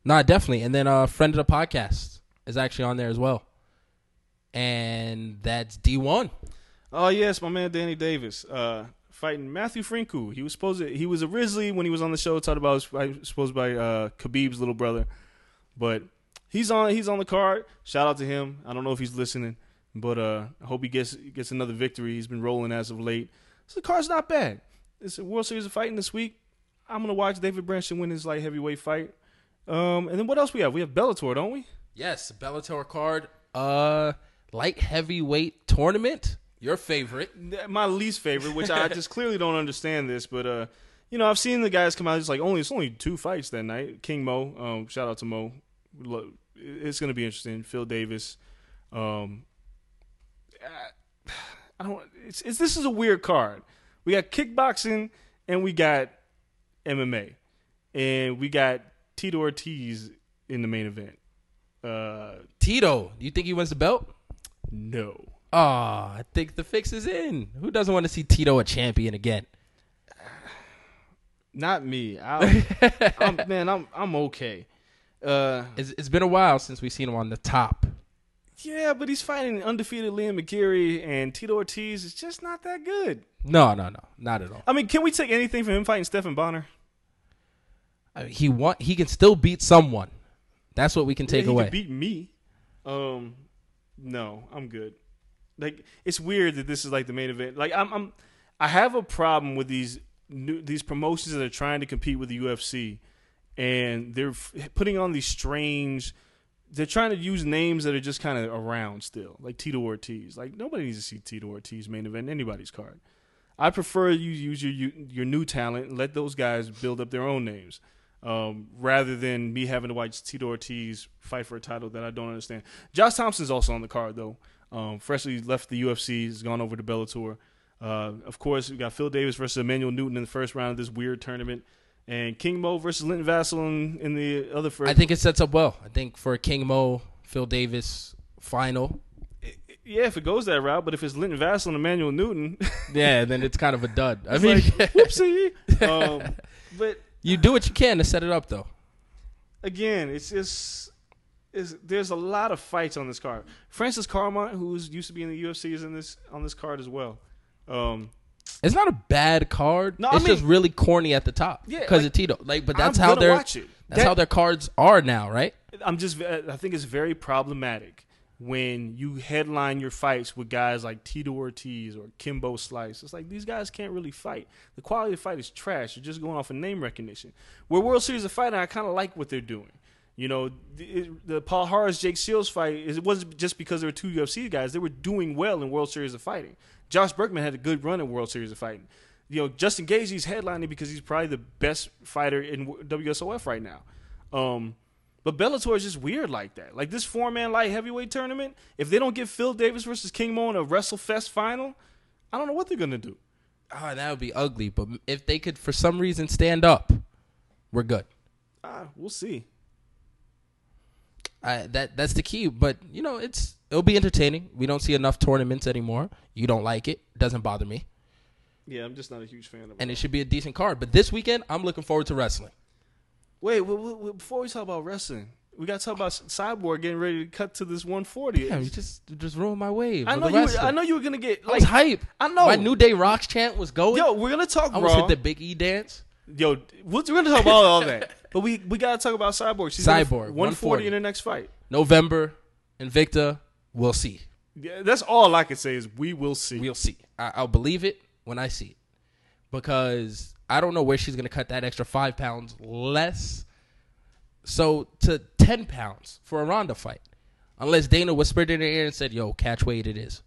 Nah, definitely. And then a uh, friend of the podcast is actually on there as well, and that's D one. Oh yes, my man Danny Davis, uh, fighting Matthew Frincu. He was supposed to. He was originally when he was on the show talked about was fight- supposed by uh, Khabib's little brother, but he's on. He's on the card. Shout out to him. I don't know if he's listening, but uh, I hope he gets gets another victory. He's been rolling as of late. So the card's not bad. It's a World Series of fighting this week. I'm gonna watch David Branch win his light heavyweight fight. Um, and then what else we have? We have Bellator, don't we? Yes, Bellator card. Uh, light heavyweight tournament. Your favorite. my least favorite, which I just clearly don't understand this, but uh, you know, I've seen the guys come out. It's like only it's only two fights that night. King Mo, um, shout out to Mo. It's going to be interesting. Phil Davis. Um, I- I don't. It's, it's this is a weird card. We got kickboxing and we got MMA, and we got Tito Ortiz in the main event. Uh, Tito, do you think he wins the belt? no. Oh, I think the fix is in. Who doesn't want to see Tito a champion again? Not me. I'm, man, I'm I'm okay. Uh, It's, it's been a while since we've seen him on the top. yeah, but he's fighting undefeated Liam McGeary and Tito Ortiz. is just not that good. No, no, no, not at all. I mean, can we take anything from him fighting Stephan Bonnar? I mean, he want he can still beat someone. That's what we can Yeah, take he away. Beat me. Um, no, I'm good. Like it's weird that this is like the main event. Like I'm, I'm I have a problem with these new, these promotions that are trying to compete with the UFC, and they're f- putting on these strange. They're trying to use names that are just kind of around still, like Tito Ortiz. Like nobody needs to see Tito Ortiz main event anybody's card. I prefer you use your your, new talent and let those guys build up their own names, um, rather than me having to watch Tito Ortiz fight for a title that I don't understand. Josh Thomson's also on the card though. Um, freshly left the UFC, has gone over to Bellator. Uh, of course, we got Phil Davis versus Emmanuel Newton in the first round of this weird tournament, and King Mo versus Linton Vassell in, in the other first. I think it sets up well. I think for a King Mo, Phil Davis final. yeah, if it goes that route, but if it's Linton Vassell and Emmanuel Newton, Yeah, then it's kind of a dud. I mean, like whoopsie. um, but you do what you can to set it up, though. again, it's just is there's a lot of fights on this card. Francis Carmont, who's used to be in the UFC, is in this on this card as well. Um, It's not a bad card. No, I it's just really corny at the top Yeah, because like, of Tito. Like, but that's I'm how gonna their watch it. that's That- how their cards are now, right? I'm just uh, I think it's very problematic when you headline your fights with guys like Tito Ortiz or Kimbo Slice. It's like these guys can't really fight. The quality of the fight is trash. You're just going off of name recognition. Where World Series of Fighting, I kind of like what they're doing. You know, the, the Palhares Jake Shields fight. It wasn't just because there were two UFC guys. They were doing well in World Series of Fighting. Josh Burkman had a good run in World Series of Fighting. You know, Justin Gaethje's headlining because he's probably the best fighter in WSOF right now. Um, but Bellator is just weird like that. Like this four man light heavyweight tournament, if they don't get Phil Davis versus King Mo in a WrestleFest final, I don't know what they're gonna do. Oh, that would be ugly. But if they could, for some reason, stand up, we're good. Ah, we'll see. I, that that's the key. But you know, it's it'll be entertaining. We don't see enough tournaments anymore. You don't like it? Doesn't bother me. Yeah, I'm just not a huge fan of it. And it should be a decent card. But this weekend, I'm looking forward to wrestling. Wait, wait, wait, before we talk about wrestling, we got to talk about Cyborg getting ready to cut to this 140. Damn, you just you just ruined my wave. I know you. Were. I know you were gonna get I like was hype. I know. My New Day Rocks chant was going. Yo, we're gonna talk I Raw. hit the Big E dance. Yo, we're gonna talk about all that, but we we gotta talk about Cyborg. She's Cyborg, 140 140 in her next fight. November, Invicta. We'll see. Yeah, that's all I can say is we will see. We'll see. I, I'll believe it when I see it because I don't know where she's gonna cut that extra five pounds less. So to ten pounds for a Ronda fight, unless Dana whispered in her ear and said, "Yo, catch weight it is."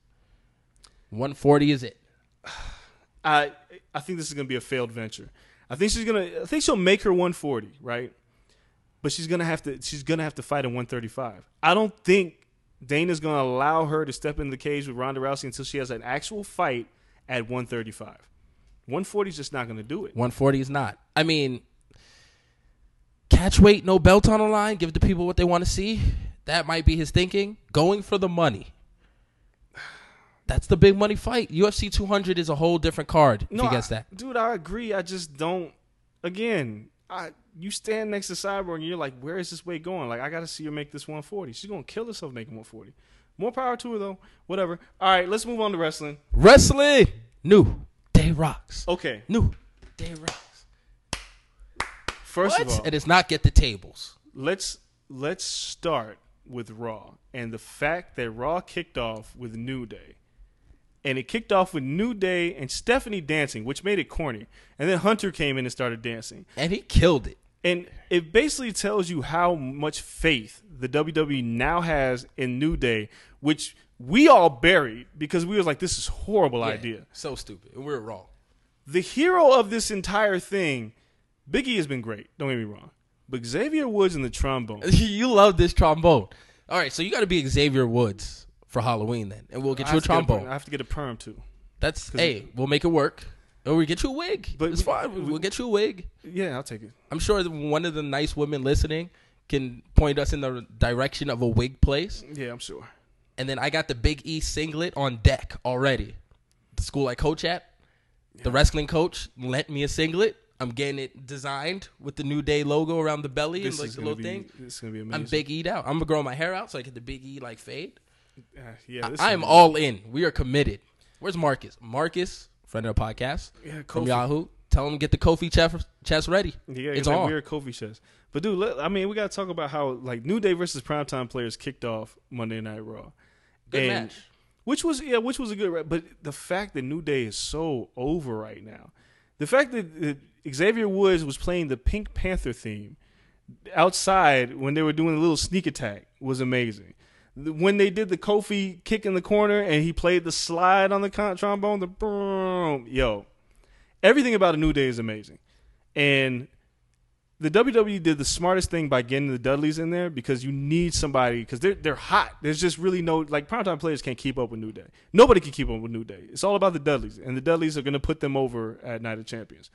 One forty is it? I I think this is gonna be a failed venture. I think she's gonna. I think she'll make her 140, right? But she's gonna have to. She's gonna have to fight at 135. I don't think Dana's gonna allow her to step in the cage with Ronda Rousey until she has an actual fight at 135. 140 is just not gonna do it. One forty is not. I mean, catch weight, no belt on the line. Give the people what they want to see. That might be his thinking. Going for the money. That's the big money fight. UFC 200 is a whole different card. If he gets I- dude. I agree. I just don't. Again, I you stand next to Cyborg and you're like, where is this weight going? Like, I got to see her make this 140. She's gonna kill herself making 140. More power to her though. Whatever. All right, let's move on to wrestling. Wrestling. New Day Rocks. Okay, New Day Rocks. first of all, And it's not get the tables. let's let's start with Raw and the fact that Raw kicked off with New Day. And it kicked off with New Day and Stephanie dancing, which made it corny. And then Hunter came in and started dancing. And he killed it. And it basically tells you how much faith the WWE now has in New Day, which we all buried because we was like, this is a horrible idea. So stupid. And we're wrong. The hero of this entire thing, Biggie has been great. Don't get me wrong. But Xavier Woods and the trombone. you love this trombone. All right, so you got to be Xavier Woods for Halloween then, and we'll get I you a have to get trombone. perm- I have to get a perm too. That's hey, we'll make it work. Or we get you a wig. But it's we- fine. we- we'll get you a wig. Yeah, I'll take it. I'm sure one of the nice women listening can point us in the direction of a wig place. Yeah, I'm sure. And then I got the Big E singlet on deck already. The school I coach at, the wrestling coach lent me a singlet. I'm getting it designed with the New Day logo around the belly This and like the little be, thing. This is gonna be amazing. I'm Big E'd out. I'm gonna grow my hair out so I get the Big E like fade. Uh, yeah, I am all in. We are committed. Where's Marcus? Marcus, friend of the podcast Yeah, from Yahoo. Tell him to get the Kofi chest, chest ready. Yeah, it's that on. weird Kofi chest. But dude, let, I mean, we got to talk about how like New Day versus Primetime Players kicked off Monday Night Raw. Good And- match. Which was yeah, which was a good. But the fact that New Day is so over right now, the fact that, that Xavier Woods was playing the Pink Panther theme outside when they were doing a little sneak attack was amazing. When they did the Kofi kick in the corner and he played the slide on the trombone, the boom, yo, everything about a New Day is amazing, and the WWE did the smartest thing by getting the Dudleys in there because you need somebody because they're they're hot. There's just really no like primetime players can't keep up with New Day. Nobody can keep up with New Day. It's all about the Dudleys, and the Dudleys are going to put them over at Night of Champions.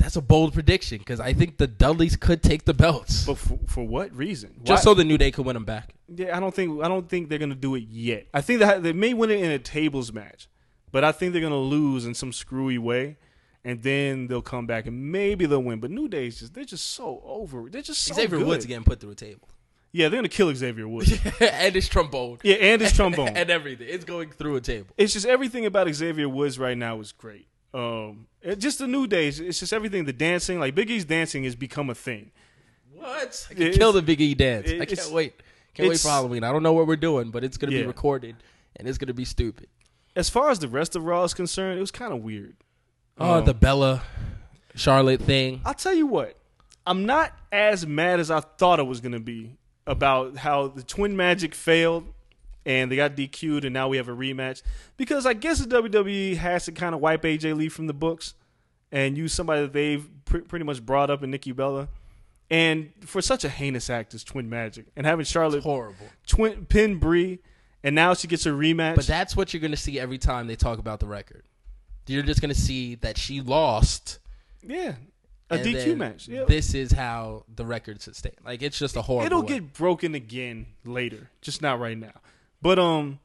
That's a bold prediction because I think the Dudleys could take the belts But for, for what reason? just Why- so the New Day could win them back. Yeah, I don't think I don't think they're gonna do it yet. I think that they may win it in a tables match, but I think they're gonna lose in some screwy way, and then they'll come back and maybe they'll win. But New Day's just they're just so over. They're just so Xavier good. Woods getting put through a table, Yeah, they're gonna kill Xavier Woods. and his trombone, yeah, and his trombone. and everything. It's going through a table. it's just everything about Xavier Woods right now is great. Um, it, just the New Days. It's just everything. The dancing, like Big E's dancing, has become a thing. What? I can It's- kill the Big E dance. I can't wait. Can't wait for Halloween. I don't know what we're doing, but it's gonna Yeah. be recorded and it's gonna be stupid. As far as the rest of Raw is concerned, it was kind of weird. Oh, Um, the Bella Charlotte thing. I'll tell you what, I'm not as mad as I thought I was going to be about how the Twin Magic failed and they got DQ'd and now we have a rematch because I guess the WWE has to kind of wipe AJ Lee from the books and use somebody that they've pr- pretty much brought up in Nikki Bella. And for such a heinous act as Twin Magic and having Charlotte Horrible. twin pin Brie and now she gets a rematch. But that's what you're gonna see every time they talk about the record. You're just gonna see that she lost. yeah, a and DQ match. Yeah. This is how the record sustain. Like it's just a horrible. It'll way. get broken again later, just not right now. But um,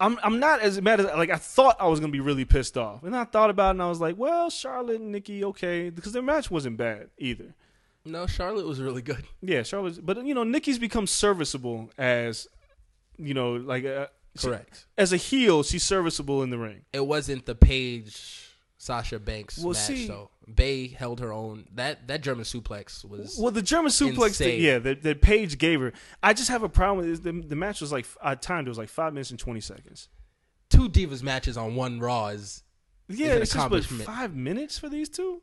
I'm I'm not as mad as like I thought I was gonna be really pissed off, and I thought about it and I was like, well, Charlotte and Nikki, okay, because their match wasn't bad either. no. Charlotte was really good. Yeah, Charlotte, but you know, Nikki's become serviceable as, you know, like uh, Correct. as a heel, she's serviceable in the ring. It wasn't the Paige Sasha Banks Well, match see- though. Bay held her own. That that German suplex was. Well, the German suplex, thing, Insane. yeah, that, that Paige gave her. I just have a problem with. The, the match was like I timed it was like five minutes and twenty seconds. two divas matches on one Raw is Yeah, an it's just accomplishment. five minutes for these two.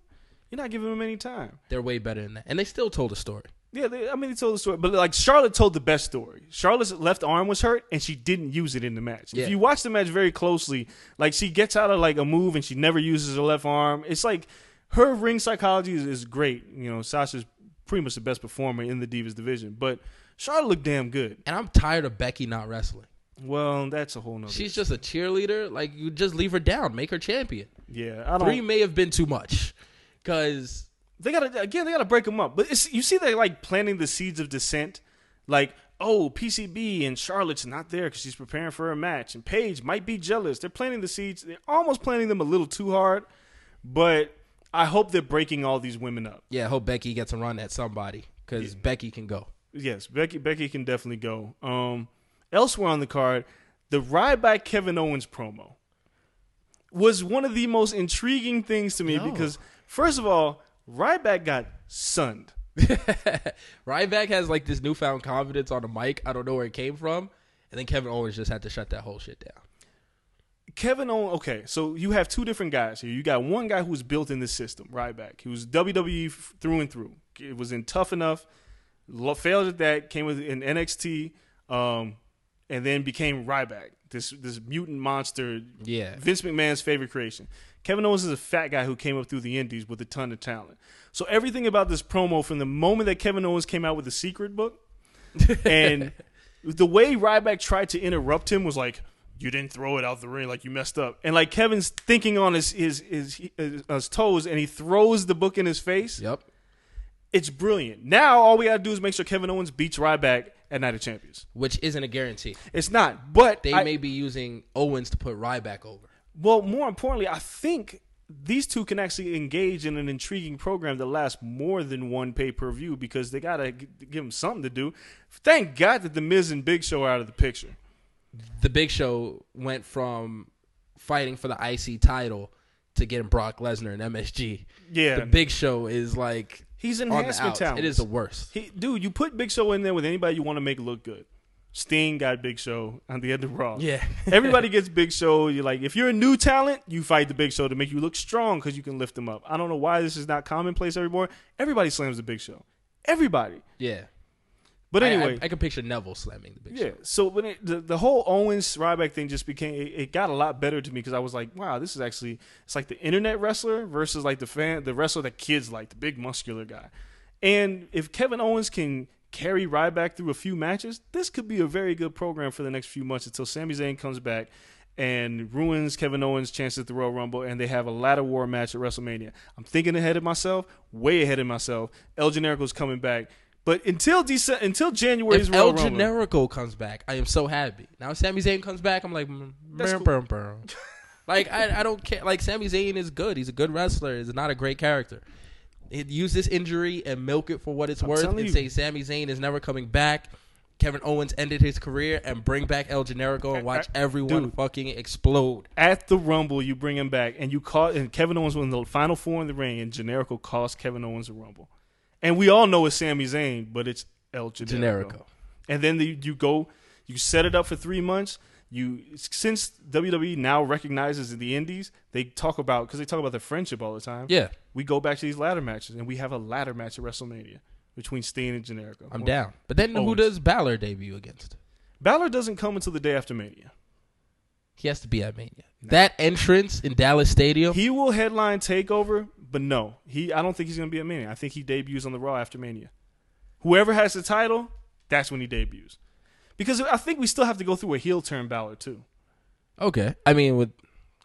You're not giving them any time. they're way better than that, and they still told a story. Yeah, they, I mean, they told the story, but like Charlotte told the best story. Charlotte's left arm was hurt, and she didn't use it in the match. Yeah. If you watch the match very closely, like she gets out of like a move and she never uses her left arm. It's like her ring psychology is, is great. You know, Sasha's pretty much the best performer in the Divas division, but Charlotte looked damn good. And I'm tired of Becky not wrestling. Well, that's a whole nother. She's just a cheerleader. Like you just leave her down, make her champion. yeah. I don't. Three may have been too much, because they gotta again they gotta break them up. But it's, you see they're like planting the seeds of dissent. Like oh pcb and charlotte's not there because she's preparing for a match and paige might be jealous. They're planting the seeds. They're almost planting them a little too hard but i hope they're breaking all these women up. Yeah, I hope Becky gets a run at somebody because Becky can go. yes becky becky can definitely go. Um elsewhere on the card the Ryback Kevin Owens promo was one of the most intriguing things to me No. because first of all Ryback got sunned Ryback has like this newfound confidence on the mic. I don't know where it came from, and then Kevin Owens just had to shut that whole shit down. Kevin Owens. Okay, so you have two different guys here. You got one guy who's built in this system, Ryback. He was WWE through and through. It was in tough enough. Failed at that. Came with in NXT, um, and then became Ryback. This this mutant monster. Yeah. Vince McMahon's favorite creation. Kevin Owens is a fat guy who came up through the Indies with a ton of talent. So everything about this promo, from the moment that Kevin Owens came out with the secret book, and the way Ryback tried to interrupt him was like, "You didn't throw it out the ring, like you messed up." And like Kevin's thinking on his his his, his, uh, his toes, and he throws the book in his face. Yep. It's brilliant. Now all we gotta do is make sure Kevin Owens beats Ryback at Night of Champions. Which isn't a guarantee. It's not, but They I- may be using Owens to put Ryback over. Well, more importantly, I think these two can actually engage in an intriguing program that lasts more than one pay per view because they gotta g- give them something to do. Thank God that the Miz and Big Show are out of the picture. The Big Show went from fighting for the IC title to getting Brock Lesnar and MSG. Yeah. The Big Show is like He's enhancement talent. It is the worst. He, dude, you put Big Show in there with anybody you want to make look good. Sting got Big Show on the end of Raw. Yeah. Everybody gets Big Show. You're like, if you're a new talent, you fight the Big Show to make you look strong because you can lift them up. I don't know why this is not commonplace anymore. Everybody slams the Big Show. Everybody. Yeah. But I- anyway, I, I, can picture Neville slamming the Big yeah. Show. Yeah. So when it, the the whole Owens Ryback thing just became, it, it got a lot better to me because I was like, wow, this is actually it's like the internet wrestler versus like the fan, the wrestler that kids like, the big muscular guy. And if Kevin Owens can carry Ryback through a few matches, this could be a very good program for the next few months until Sami Zayn comes back and ruins Kevin Owens' chances at the Royal Rumble, and they have a ladder war match at WrestleMania. I'm thinking ahead of myself, way ahead of myself. El Generico's coming back. But until Dece- until January's If Royal El Rumble, Generico comes back, I am so happy. Now Sami Zayn comes back, I'm like, mm, mm, cool. brum, brum. like I, I don't care. Like Sami Zayn is good. He's a good wrestler. He's not a great character. It, use this injury and milk it for what it's worth, and you. say Sami Zayn is never coming back. Kevin Owens ended his career, and bring back El Generico and watch I- everyone dude. fucking explode. at the Rumble, you bring him back, and you call and Kevin Owens won the final four in the ring, and Generico cost Kevin Owens the Rumble. And we all know it's Sami Zayn, but it's El Generico. Generico. And then the, you go, you set it up for three months. You since WWE now recognizes the Indies, they talk about because they talk about their friendship all the time. Yeah, we go back to these ladder matches, and we have a ladder match at WrestleMania between Steen and Generico. I'm down. But then who does Balor debut against? Balor doesn't come until the day after Mania. He has to be at Mania. That entrance in Dallas Stadium. He will headline Takeover, but no, he. I don't think he's going to be at Mania. I think he debuts on the Raw after Mania. Whoever has the title, that's when he debuts. Because I think we still have to go through a heel turn Balor too. okay, I mean with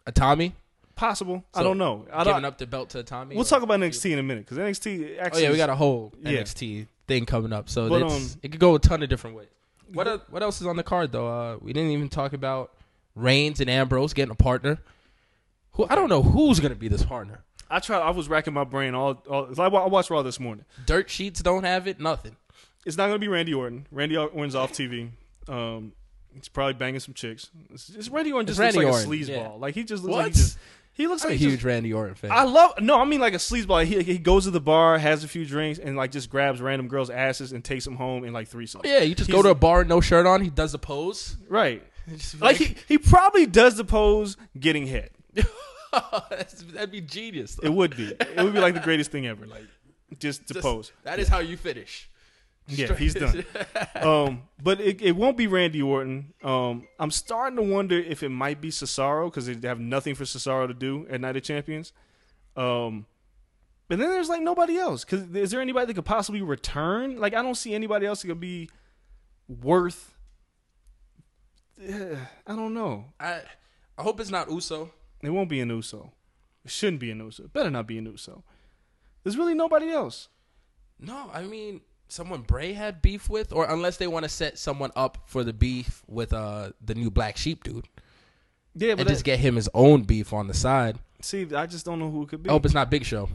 a Tommy Possible. I don't know. I giving don't, up the belt to Tommy. we'll talk about NXT in a minute because NXT Oh actually. yeah, we got a whole Yeah. NXT thing coming up, so But, um, it could go a ton of different ways. What el- what else is on the card though? Uh, we didn't even talk about Reigns and Ambrose getting a partner. Who I don't know who's gonna be this partner. I tried. I was racking my brain all. all I I watched Raw this morning. Dirt sheets don't have it. Nothing. It's not going to be Randy Orton. Randy Orton's off TV. Um, he's probably banging some chicks. It's, it's Randy Orton It's just Randy looks like Orton, a sleazeball. yeah. Like he just looks What? like he just. He looks I'm a like he huge just- Randy Orton fan. I love no, I mean like a sleazeball. He he goes to the bar, has a few drinks, and like just grabs random girls' asses and takes them home in like three threesomes. yeah, you just He's- go to a bar, no shirt on. He does the pose. right. Just Like he, he probably does the pose getting hit. That's- that'd be genius. though. It would be. It would be like the greatest thing ever. Like just to Just- pose. That is how you finish. Yeah, he's done. um, but it, it won't be Randy Orton. Um, I'm starting to wonder if it might be Cesaro because they have nothing for Cesaro to do at Night of Champions. Um, but then there's like nobody else. Because is there anybody that could possibly return? Like I don't see anybody else that could be worth. I don't know. I I hope it's not Uso. It won't be an Uso. It shouldn't be an Uso. It better not be an Uso. There's really nobody else. No, I mean someone Bray had beef with, or unless they want to set someone up for the beef with uh the new Black Sheep dude, Yeah, but and just get him his own beef on the side. see, I just don't know who it could be. I hope it's not Big Show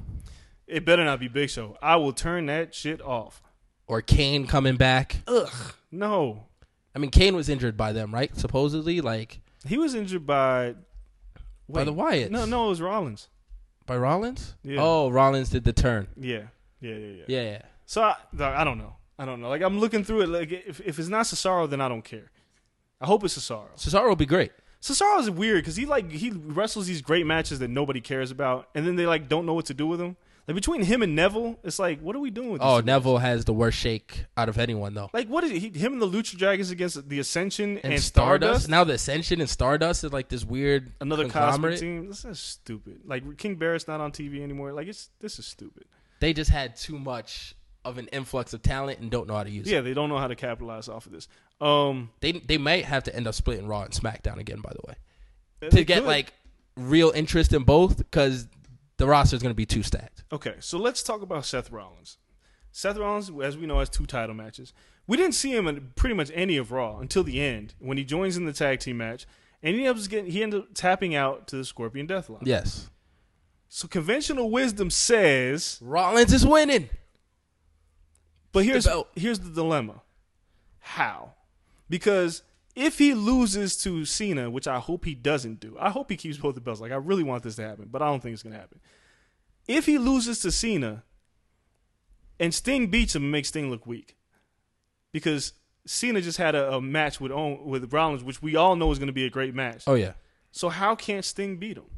It better not be Big Show. I will turn that shit off. or Kane coming back. Ugh. No. I mean, Kane was injured by them, right? Supposedly, like He was injured by by the Wyatts. No, no, it was Rollins. by Rollins. Yeah. Oh, Rollins did the turn. Yeah. Yeah, yeah, yeah. Yeah, yeah. So I, I don't know. I don't know. Like I'm looking through it. Like if if it's not Cesaro, then I don't care. I hope it's Cesaro. Cesaro will be great. Cesaro is weird because he like he wrestles these great matches that nobody cares about, and then they like don't know what to do with him. Like between him and Neville, it's like what are we doing with? Oh? Neville has the worst shake out of anyone though. Like what is he? Him and the Lucha Dragons against the Ascension and, And, Stardust. Stardust. Now the Ascension and Stardust is like this weird Another cosmic team. This is stupid. Like King Barrett's not on TV anymore. Like it's this is stupid. They just had too much of an influx of talent and don't know how to use it. Yeah, they don't know how to capitalize off of this. Um, They they might have to end up splitting Raw and SmackDown again. By the way, to get could. like real interest in both because the roster is going to be too stacked. Okay, so let's talk about Seth Rollins. Seth Rollins, as we know, has two title matches. We didn't see him in pretty much any of Raw until the end when he joins in the tag team match, and he ends up getting he ended up tapping out to the Scorpion Deathlock. Yes, So conventional wisdom says, Rollins is winning. But here's belt. here's the dilemma: how? Because if he loses to Cena, which I hope he doesn't do, I hope he keeps both the belts. Like I really want this to happen, but I don't think it's gonna happen. If he loses to Cena, and Sting beats him, and makes Sting look weak, because Cena just had a, a match with Owen, with Rollins, which we all know is gonna be a great match. Oh yeah. So how can't Sting beat him?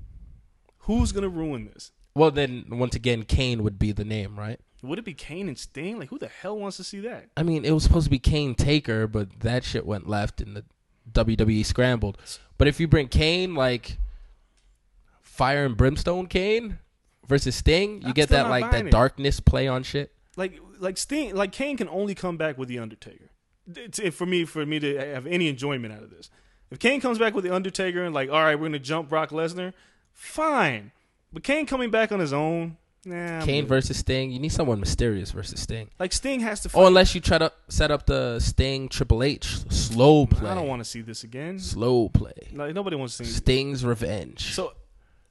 Who's gonna ruin this? Well, then once again, Kane would be the name, right? Would it be Kane and Sting? Like who the hell wants to see that? I mean, it was supposed to be Kane Taker, but that shit went left and the WWE scrambled. But if you bring Kane, like Fire and Brimstone Kane versus Sting, you I'm get that like that it. darkness play on shit. like like Sting like Kane can only come back with the Undertaker. It's, it, for me for me to have any enjoyment out of this. If Kane comes back with the Undertaker and like, all right, we're gonna jump Brock Lesnar, fine. But Kane coming back on his own, nah. Kane good. versus Sting, you need someone mysterious versus Sting. like Sting has to. Fight. Oh, unless you try to set up the Sting Triple H slow play. I don't want to see this again. slow play. Like nobody wants to see. Sting's revenge. So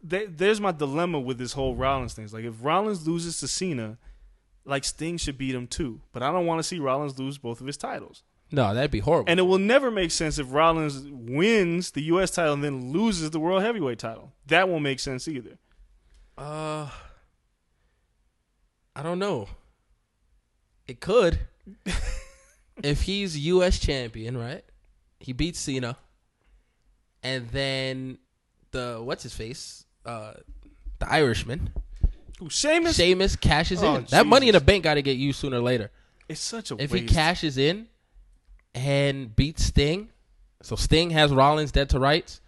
th- there's my dilemma with this whole Rollins thing. Like if Rollins loses to Cena, like Sting should beat him too. But I don't want to see Rollins lose both of his titles. no, that'd be horrible. And it will never make sense if Rollins wins the U.S. title and then loses the World Heavyweight title. That won't make sense either. Uh, I don't know. It could. if he's U.S. champion, right? He beats Cena, and then the what's his face, uh, the Irishman, Ooh, Sheamus, Sheamus cashes Oh, in. That money in the bank got to get used sooner or later. it's such a If waste. he cashes in and beats Sting, so Sting has Rollins dead to rights.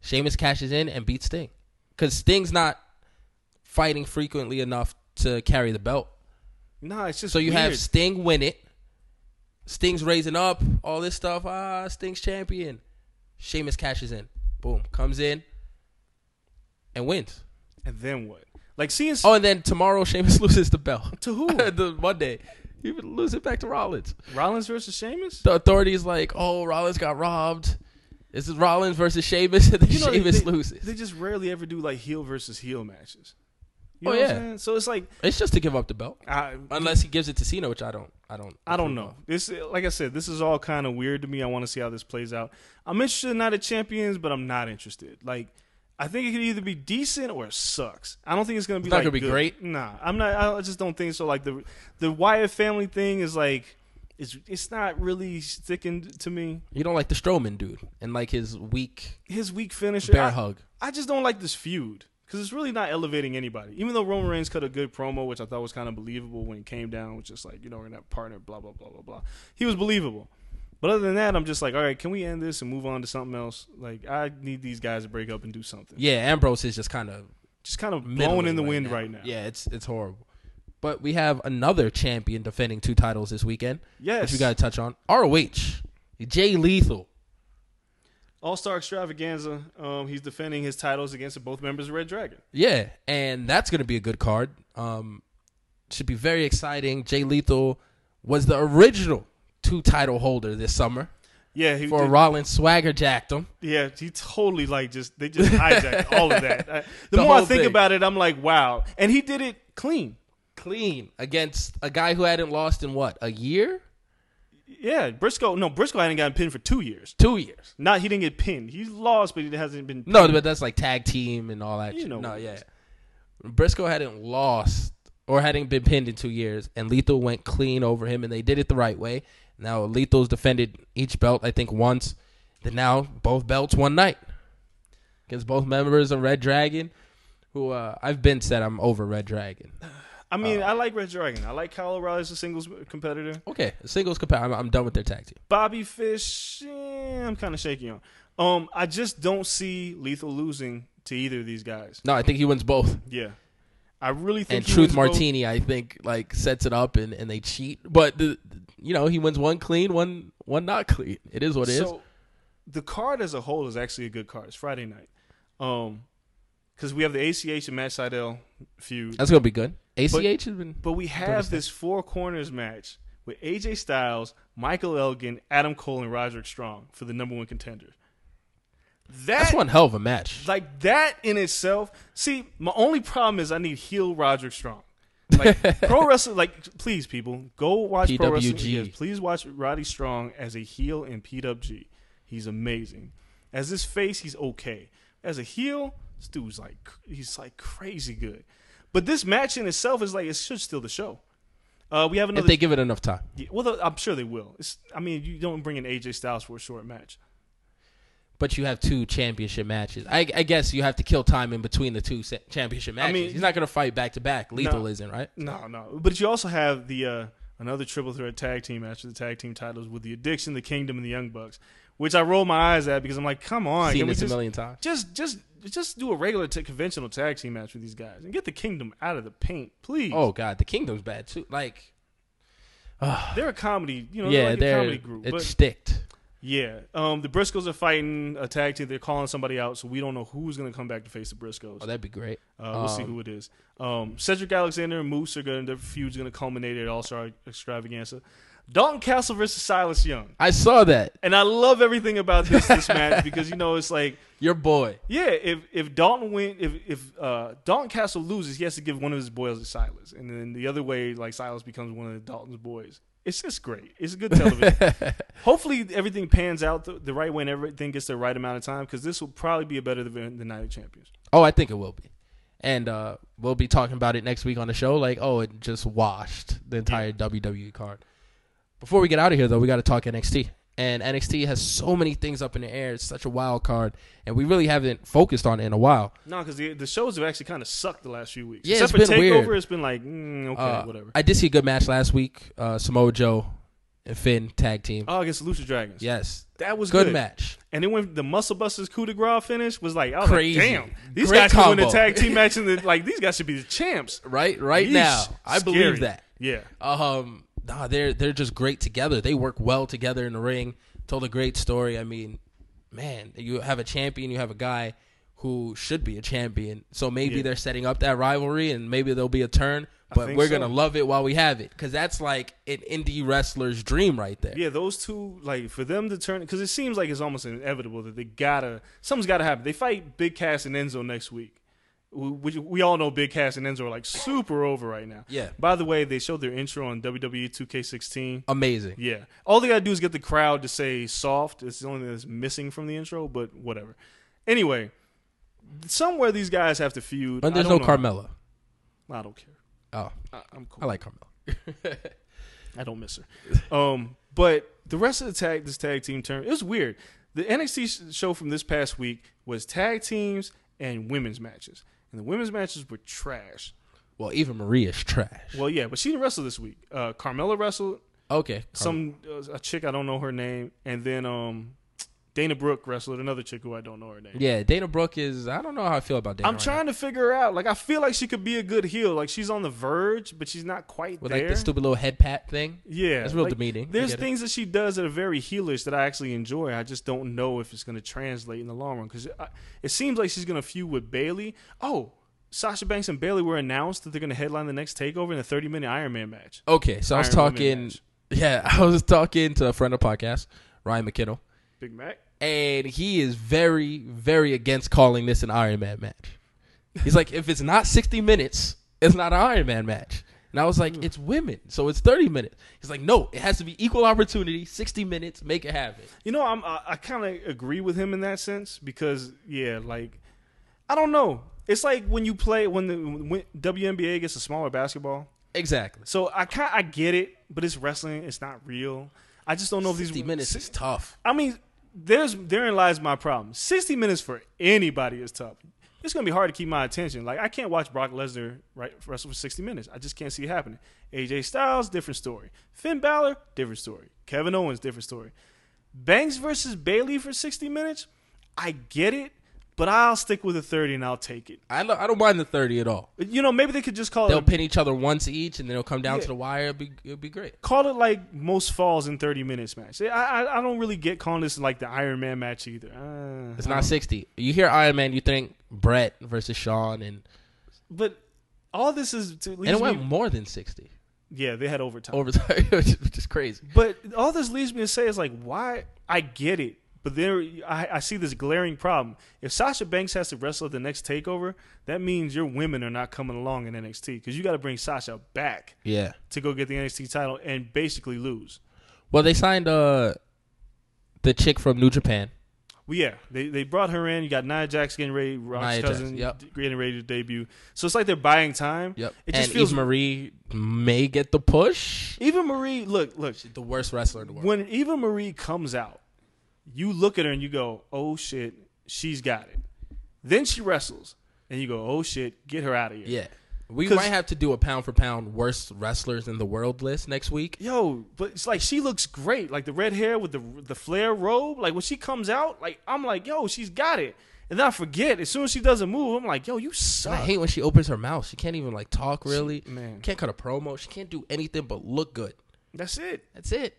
Sheamus cashes in and beats Sting because Sting's not fighting frequently enough to carry the belt. nah, it's just So you have. Sting win it. Sting's raising up all this stuff. Ah, Sting's champion. Sheamus cashes in. Boom, comes in and wins. and then what? Like seeing Oh, and then tomorrow Sheamus loses the belt To who? the Monday. He would lose it back to Rollins. Rollins versus Sheamus. the authorities like, oh, Rollins got robbed. This is Rollins versus Sheamus, and then You know, Sheamus they, loses. They just rarely ever do like heel versus heel matches. Oh, You I'm yeah. So it's like it's just to give up the belt, I, unless he gives it to Cena, which I don't, I don't, I don't know. of. This, like I said, this is all kind of weird to me. I want to see how this plays out. I'm interested in Night of Champions, but I'm not interested. Like, I think it could either be decent or it sucks. I don't think it's gonna be It's not like gonna be good. great? Nah, I'm not. I just don't think so. Like the the Wyatt family thing is like, it's it's not really sticking to me. You don't like the Strowman dude and like his weak His weak finisher, bear I, hug. I just don't like this feud because it's really not elevating anybody. Even though Roman Reigns cut a good promo, which I thought was kind of believable when he came down, which is like, you know, we're gonna have partner, blah blah blah blah blah. He was believable. But other than that, I'm just like, all right, can we end this and move on to something else? Like, I need these guys to break up and do something. Yeah, Ambrose is just kind of Just kind of blowing in the right wind now. right now. Yeah, it's it's horrible. But we have another champion defending two titles this weekend, Yes. which we got to touch on. ROH, Jay Lethal. All Star Extravaganza. Um, he's defending his titles against both members of Red Dragon. Yeah, and that's going to be a good card. Um, should be very exciting. Jay Lethal was the original two title holder this summer Yeah, he for did- Rollins swagger jacked him. Yeah, he totally like just they just hijacked all of that. I- the, The more I think thing. about it, I'm like, wow. And he did it clean. Clean against a guy who hadn't lost in what a year, Yeah, Briscoe. No, Briscoe hadn't gotten pinned for two years. two years. Not he didn't get pinned. He's lost, but he hasn't been. No, but that's like tag team and all that. You shit. know no, yeah. Briscoe hadn't lost or hadn't been pinned in two years, and Lethal went clean over him, and they did it the right way. Now Lethal's defended each belt, I think, once. Then now both belts one night against both members of Red Dragon. Who uh, I've been said I'm over Red Dragon. I Uh, mean, I like Red Dragon. I like Kyle O'Reilly as a singles competitor. Okay, singles compare. I'm, I'm done with their tag team. Bobby Fish, eh, I'm kind of shaky on. Um, I just don't see Lethal losing to either of these guys. No, I think he wins both. Yeah, I really think. and he Truth wins both. Martini, I think, like sets it up and, and they cheat. But the, you know, he wins one clean, one one not clean. It is what it is. So the card as a whole is actually a good card. It's Friday night. Um, because we have the ACH and Matt Sydal feud. That's gonna be good. ACH has been. But we have this four corners match with AJ Styles, Michael Elgin, Adam Cole, and Roderick Strong for the number one contender. That That's one hell of a match. like that in itself. See, my only problem is I need heel Roderick Strong. Like pro wrestling, like please people go watch pro wrestling. PWG. Please watch Roddy Strong as a heel in PWG. he's amazing. As his face, he's okay. As a heel, this dude's like he's like crazy good. But this match in itself is like it should steal the show. Uh, we have another. If they give it enough time. yeah, well, I'm sure they will. It's, I mean, you don't bring in AJ Styles for a short match. But you have two championship matches. I, I guess you have to kill time in between the two championship matches. mean- He's not going to fight back to back. Lethal No. isn't, right? No, no. But you also have the uh, another triple threat tag team match for the tag team titles with the Addiction, the Kingdom, and the Young Bucks, which I roll my eyes at because I'm like, come on, Seen this just, a million times. just just just do a regular t- conventional tag team match with these guys and get the Kingdom out of the paint, please. Oh God, the Kingdom's bad too. Like, they're a comedy, you know, yeah, they're like a they're comedy group. it's sticked. yeah, um, the Briscoes are fighting a tag team. They're calling somebody out, so we don't know who's going to come back to face the Briscoes. Oh, that'd be great. Uh, we'll see Um, who it is. Um, Cedric Alexander and Moose are going. To, their feud's going to culminate at All Star Extravaganza. Dalton Castle versus Silas Young, I saw that. and I love everything about this this match because you know it's like Your boy. yeah, if if Dalton win, if if uh, Dalton Castle loses, he has to give one of his boys to Silas, and then the other way, like Silas becomes one of Dalton's boys. It's just great. It's a good television. Hopefully, everything pans out the, the right way and everything gets the right amount of time because this will probably be a better event than Night of Champions. Oh, I think it will be. And uh, we'll be talking about it next week on the show. Like, oh, it just washed the entire WWE card. Before we get out of here, though, we got to talk NXT. And NXT has so many things up in the air. It's such a wild card, and we really haven't focused on it in a while. No, because the, the shows have actually kind of sucked the last few weeks. Yeah, Except it's for been Takeover, weird. it's been like, mm, okay, Uh, whatever. I did see a good match last week. Uh, Samoa Joe and Finn tag team. oh, against the Lucha Dragons. yes, that was good, good, match. And then when the Muscle Busters coup de grace finish was like, I was Crazy. like, damn, these Great guys can win the tag team match, and the, like these guys should be the champs. Right, right Yeesh, now, I scary. believe that. Yeah, Um, nah, they're they're just great together. They work well together in the ring. Told a great story. I mean, man, you have a champion, you have a guy who should be a champion. So maybe Yeah. they're setting up that rivalry, and maybe there'll be a turn. But we're so. gonna love it while we have it, because that's like an indie wrestler's dream right there. yeah. Those two, like for them to turn, because it seems like it's almost inevitable that they gotta, something's gotta happen. They fight Big Cass and Enzo next week. We, we all know Big Cass and Enzo are like super over right now. Yeah. By the way, they showed their intro on WWE 2K16. Amazing. Yeah. All they gotta do is get the crowd to say soft. It's the only thing that's missing from the intro, but whatever. Anyway, somewhere these guys have to feud. But there's no know. Carmella. I don't care. Oh, I, I'm cool. I like Carmella. I don't miss her. Um, but the rest of the tag, this tag team term, it was weird. The NXT show from this past week was tag teams and women's matches, and the women's matches were trash. Well, Eva Marie's trash. Well, yeah, but she didn't wrestle this week. Uh, Carmella wrestled Okay, some uh, a chick I don't know her name, and then um, Dana Brooke wrestled another chick who I don't know her name. Yeah, Dana Brooke is. I don't know how I feel about Dana. I'm right trying to figure her out. Like I feel like she could be a good heel. Like she's on the verge, but she's not quite with there. like the stupid little head pat thing. Yeah, That's real like, demeaning. There's get it. things that she does that are very heelish that I actually enjoy. I just don't know if it's going to translate in the long run because it, uh, it seems like she's going to feud with Bayley. Oh, Sasha Banks and Bayley were announced that they're going to headline the next takeover in a 30 minute Iron Man match. Okay, so I was talking. Yeah, I was talking to a friend of the podcast, Ryan McKinnell, Big Mac. And he is very, very against calling this an Iron Man match. He's like, if it's not 60 minutes, it's not an Iron Man match. And I was like, it's women, so it's 30 minutes. He's like, no, it has to be equal opportunity, 60 minutes, make it happen. You know, I'm, I, I kind of agree with him in that sense because, yeah, like, I don't know. It's like when you play, when the when WNBA gets a smaller basketball. Exactly. So I kind I get it, but it's wrestling. It's not real. I just don't know if these 60 minutes is tough. I mean, there's therein lies my problem. Sixty minutes for anybody is tough. It's gonna be hard to keep my attention. Like I can't watch Brock Lesnar right wrestle for sixty minutes. I just can't see it happening. AJ Styles, different story. Finn Balor, different story. Kevin Owens, different story. Banks versus Bayley for sixty minutes. I get it, but I'll stick with the thirty and I'll take it. I don't, I don't mind the 30 at all. You know, maybe they could just call it They'll pin each other once each, and then they'll come down Yeah. to the wire. It'll be, it'll be great. call it like most falls in 30 minutes match. I, I I don't really get calling this like the Iron Man match either. Uh, It's not 60. You hear Iron Man, you think Brett versus Shawn, and, But all this is to and it went me, more than 60 yeah, they had overtime. overtime, which is crazy. But all this leads me to say is like, why? I get it, but there, I, I see this glaring problem. If Sasha Banks has to wrestle at the next takeover, that means your women are not coming along in NXT because you got to bring Sasha back Yeah. to go get the NXT title and basically lose. Well, they signed uh the chick from New Japan. Well, yeah, they they brought her in. You got Nia Jax getting ready, Rock's Nia Jax, cousin yep. getting ready to debut. So it's like they're buying time. Yep. It just and feels Eva Marie may get the push. Eva Marie. Look, look. The worst wrestler in the world. When Eva Marie comes out, you look at her and you go, "Oh shit, she's got it." Then she wrestles, and you go, "Oh shit, get her out of here." yeah. We might have to do a pound for pound worst wrestlers in the world list next week. Yo, but it's like she looks great. Like the red hair with the the flare robe. Like when she comes out, like I'm like, yo, she's got it. And then I forget as soon as she doesn't move, I'm like, yo, you And suck. I hate when she opens her mouth. She can't even like talk really. man. Can't cut a promo. She can't do anything but look good. That's it. That's it.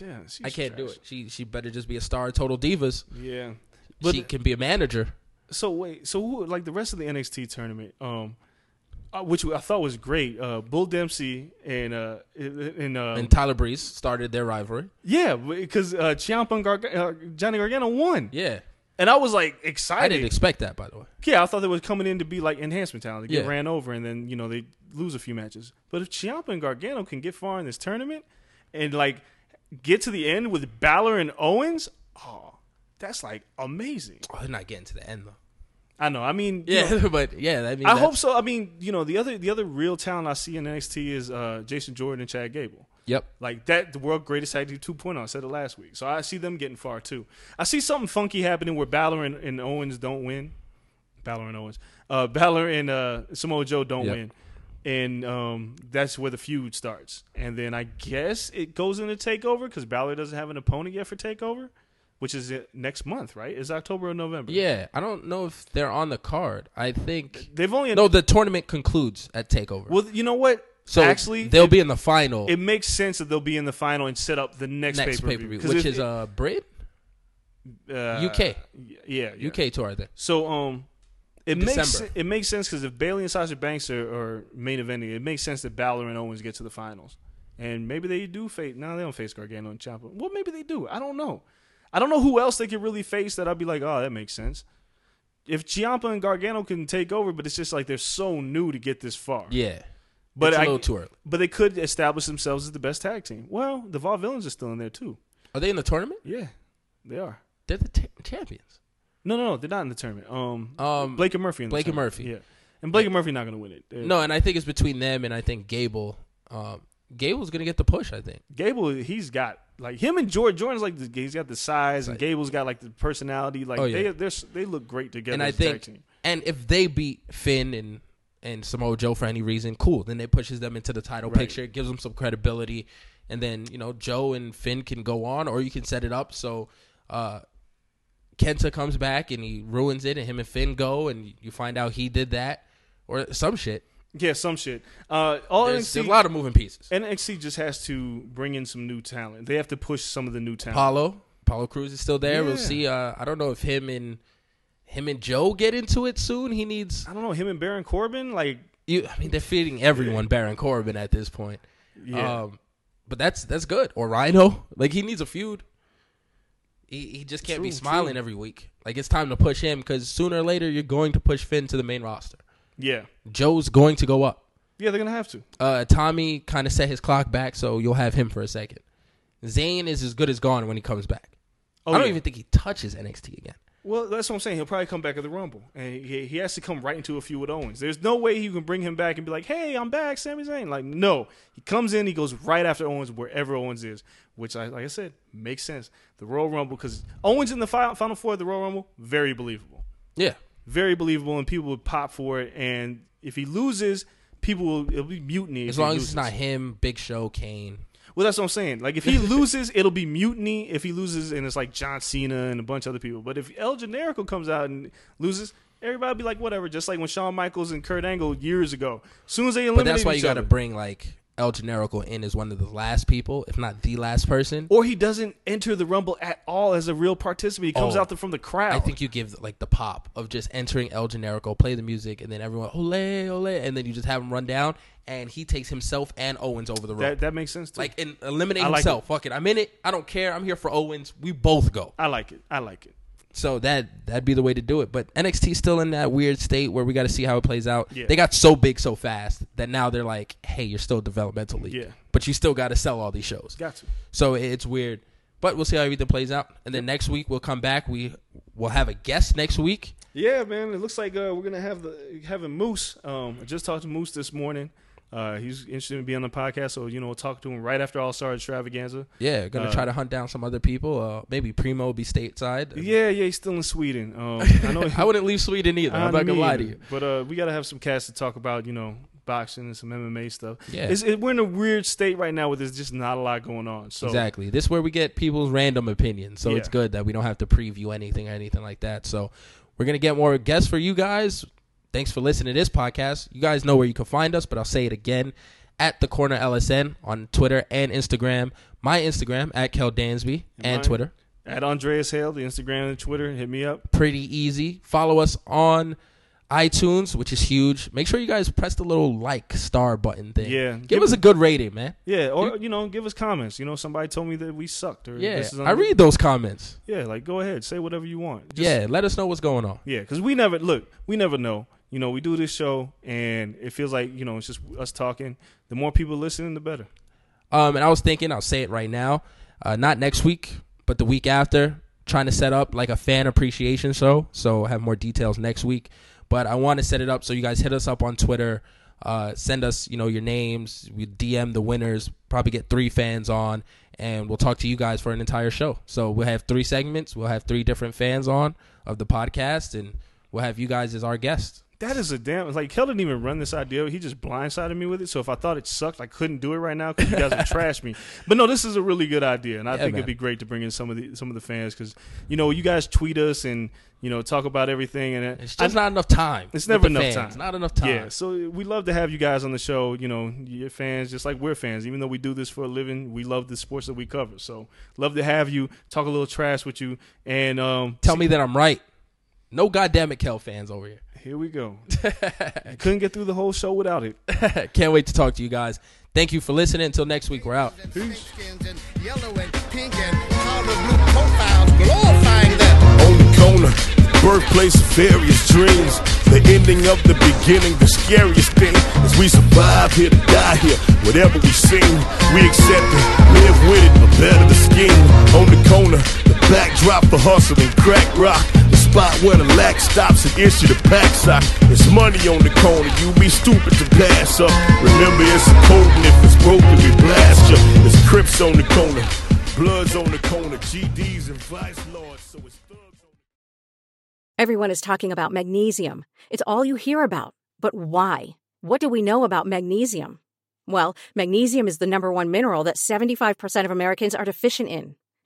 Yeah, I can't do it. She she better just be a star of Total Divas. Yeah, but she can be a manager. so wait, so who like the rest of the NXT tournament? Um, uh, which I thought was great. Uh, Bull Dempsey and uh and uh and Tyler Breeze started their rivalry. yeah, because uh, Ciampa and Garg- uh, Johnny Gargano won, Yeah. and I was like excited. I didn't expect that by the way. Yeah, I thought they was coming in to be like enhancement talent. They get Yeah. ran over and then, you know, they lose a few matches. But if Ciampa and Gargano can get far in this tournament and like get to the end with Balor and Owens, oh, that's like amazing. Oh, they're not getting to the end though. I know. I mean, Yeah, know, but yeah, I mean, I hope so. I mean, you know, the other the other real talent I see in NXT is uh, Jason Jordan and Chad Gable. Yep. Like that, the world greatest tag team 2.0. I said it last week. So I see them getting far too. I see something funky happening where Balor and, and Owens don't win. Balor and Owens. Uh, Balor and uh, Samoa Joe don't Yep. win. And um, that's where the feud starts. And then I guess it goes into TakeOver because Balor doesn't have an opponent yet for TakeOver, which is next month, right? Is October or November? Yeah, I don't know if they're on the card. I think They've only. no. The tournament concludes at Takeover. well, you know what? so Actually, they'll it, be in the final it makes sense that they'll be in the final and set up the next, next pay per view. which is uh Brit uh, UK. Yeah, yeah. UK tour. I think. So um, it makes it makes sense because if Bayley and Sasha Banks are, are main eventing, it makes sense that Balor and Owens get to the finals, and maybe they do face. No, they don't face Gargano and Ciampa. Well, maybe they do. I don't know. I don't know who else they could really face that I'd be like, oh, that makes sense. If Ciampa and Gargano can take over, but it's just like they're so new to get this far. Yeah, but it's a I, little too early. But they could establish themselves as the best tag team. Well, the Vaudevillains are still in there too. Are they in the tournament? Yeah, they are. They're the t- champions. No, no, no, they're not in the tournament. Um, Um, Blake and Murphy. In the Blake and. Murphy. Yeah, and Blake and Murphy not going to win it. They're- No, and I think it's between them and I think Gable. Um, Gable's gonna get the push. I think. Gable, he's got like him and Jordan. Jordan's like the, he's got the size, and. Gable's got like the personality. Like Oh, yeah. they they're, look great together. and I think, team. and if they beat Finn and and Samoa Joe for any reason, cool. Then it pushes them into the title Right. picture, gives them some credibility, and then you know Joe and Finn can go on, or you can set it up so uh, Kenta comes back and he ruins it, and him and Finn go, and you find out he did that, or some shit. yeah, some shit. Uh, all There's, NXT, there's a lot of moving pieces. NXT just has to bring in some new talent. They have to push some of the new talent. Paulo, Apollo Crews is still there. We'll see. Uh, I don't know if him and him and Joe get into it soon. He needs I don't know him and Baron Corbin. Like you. I mean, they're feeding everyone Baron Corbin at this point. yeah, Um, but that's that's good. Or Rhyno, like he needs a feud. He he just can't be smiling true. every week. Like it's time to push him because sooner or later you're going to push Finn to the main roster. yeah, Joe's going to go up. yeah. They're gonna have to. Uh, Tommy kind of set his clock back, so you'll have him for a second. Zayn is as good as gone when he comes back. Oh, I don't yeah. even think he touches NXT again. Well, that's what I'm saying. He'll probably come back at the Rumble, and he, he has to come right into a feud with Owens. There's no way you can bring him back and be like, "Hey, I'm back, Sami Zayn." Like, no, he comes in, he goes right after Owens wherever Owens is, which, I, like I said, makes sense. The Royal Rumble because Owens in the fi- final four of the Royal Rumble, very believable, Yeah, very believable, and people would pop for it. And if he loses, people will it'll be mutiny. as long as it's not him, Big Show, Kane. Well, that's what I'm saying. Like if he loses, it'll be mutiny. If he loses, and it's like John Cena and a bunch of other people. But if El Generico comes out and loses, everybody be like, whatever. Just like when Shawn Michaels and Kurt Angle years ago. As soon as they But eliminated that's why you got to bring like El Generico in as one of the last people, if not the last person. or he doesn't enter the Rumble at all as a real participant. He comes Oh. out the, from the crowd. I think you give like the pop of just entering El Generico, play the music, and then everyone ole ole, and then you just have him run down, and he takes himself and Owens over the rope. that that makes sense. Too. like and eliminate like himself. Fuck it, I'm in it. I don't care. I'm here for Owens. We both go. I like it. I like it. So that that'd be the way to do it. But NXT's still in that weird state where we got to see how it plays out. Yeah. They got so big so fast that now they're like, hey, you're still developmentally, Yeah. but you still got to sell all these shows. Got to. So it's weird. But we'll see how everything plays out. And then next week we'll come back. We will have a guest next week. Yeah, man. It looks like uh, we're gonna have the having Moose. Um, I just talked to Moose this morning. Uh, he's interested in being on the podcast, so you know, we'll talk to him right after All Star Extravaganza. Yeah, gonna Uh, try to hunt down some other people. Uh, maybe Primo will be stateside. Yeah, yeah, he's still in Sweden. Um, I know. I wouldn't leave Sweden either. I'm not gonna lie to you. But uh, we gotta have some cats to talk about, you know, boxing and some MMA stuff. Yeah. it's, it, we're in a weird state right now where there's just not a lot going on. So Exactly. This is where we get people's random opinions. So Yeah. it's good that we don't have to preview anything or anything like that. So we're gonna get more guests for you guys. Thanks for listening to this podcast. You guys know where you can find us, but I'll say it again. At the corner LSN on Twitter and Instagram. My Instagram at Kel Dansby and mine? Twitter. at Andreas Hale, the Instagram and Twitter, hit me up. Pretty easy. Follow us on iTunes, which is huge. Make sure you guys press the little like star button thing. Yeah. Give, Give us a good rating, man. Yeah, or you know, give us comments. You know, somebody told me that we sucked. Or Yeah. this is I read those comments. Yeah, like go ahead, say whatever you want. Just- yeah. Let us know what's going on. Yeah, because we never look. We never know. You know, we do this show, and it feels like you know it's just us talking. The more people listening, the better. Um, and I was thinking, I'll say it right now, uh, not next week, but the week after, trying to set up like a fan appreciation show. So I'll have more details next week. But I want to set it up so you guys hit us up on Twitter, uh, send us, you know, your names. We DM the winners. Probably get three fans on, and we'll talk to you guys for an entire show. So we'll have three segments. We'll have three different fans on of the podcast, and we'll have you guys as our guests. That is a damn. Like Kel didn't even run this idea. He just blindsided me with it. So if I thought it sucked, I couldn't do it right now because you guys would trash me. But no, this is a really good idea, and I Yeah, think man. it'd be great to bring in some of the some of the fans because you know you guys tweet us and you know talk about everything, and It's just I- not enough time. It's never enough fans. time. Not enough time. Yeah, so we love to have you guys on the show. You know, your fans, just like we're fans. Even though we do this for a living, we love the sports that we cover. So love to have you talk a little trash with you. And um, Tell me that I'm right. No goddamn it, Kel fans over here. Here we go. couldn't get through the whole show without it. Can't wait to talk to you guys. Thank you for listening. Until next week, we're out. skins and yellow and pink and powder blue profiles glorifying them. On the corner, birthplace of various dreams. The ending of the beginning, the scariest thing is we survive here to die here. Whatever we sing, we accept it, live with it, but better the scheme. On the corner, the backdrop for hustling, crack rock. Spot where the lack stops and issue the pack sock. It's money on the corner, you be stupid to pass up. Remember, it's a code, and if it's broken, we blast you. It's Crips on the corner, Bloods on the corner, GDs and Vice Lords, so it's thugs on Everyone is talking about magnesium. It's all you hear about. But why? What do we know about magnesium? Well, magnesium is the number one mineral that 75% of Americans are deficient in.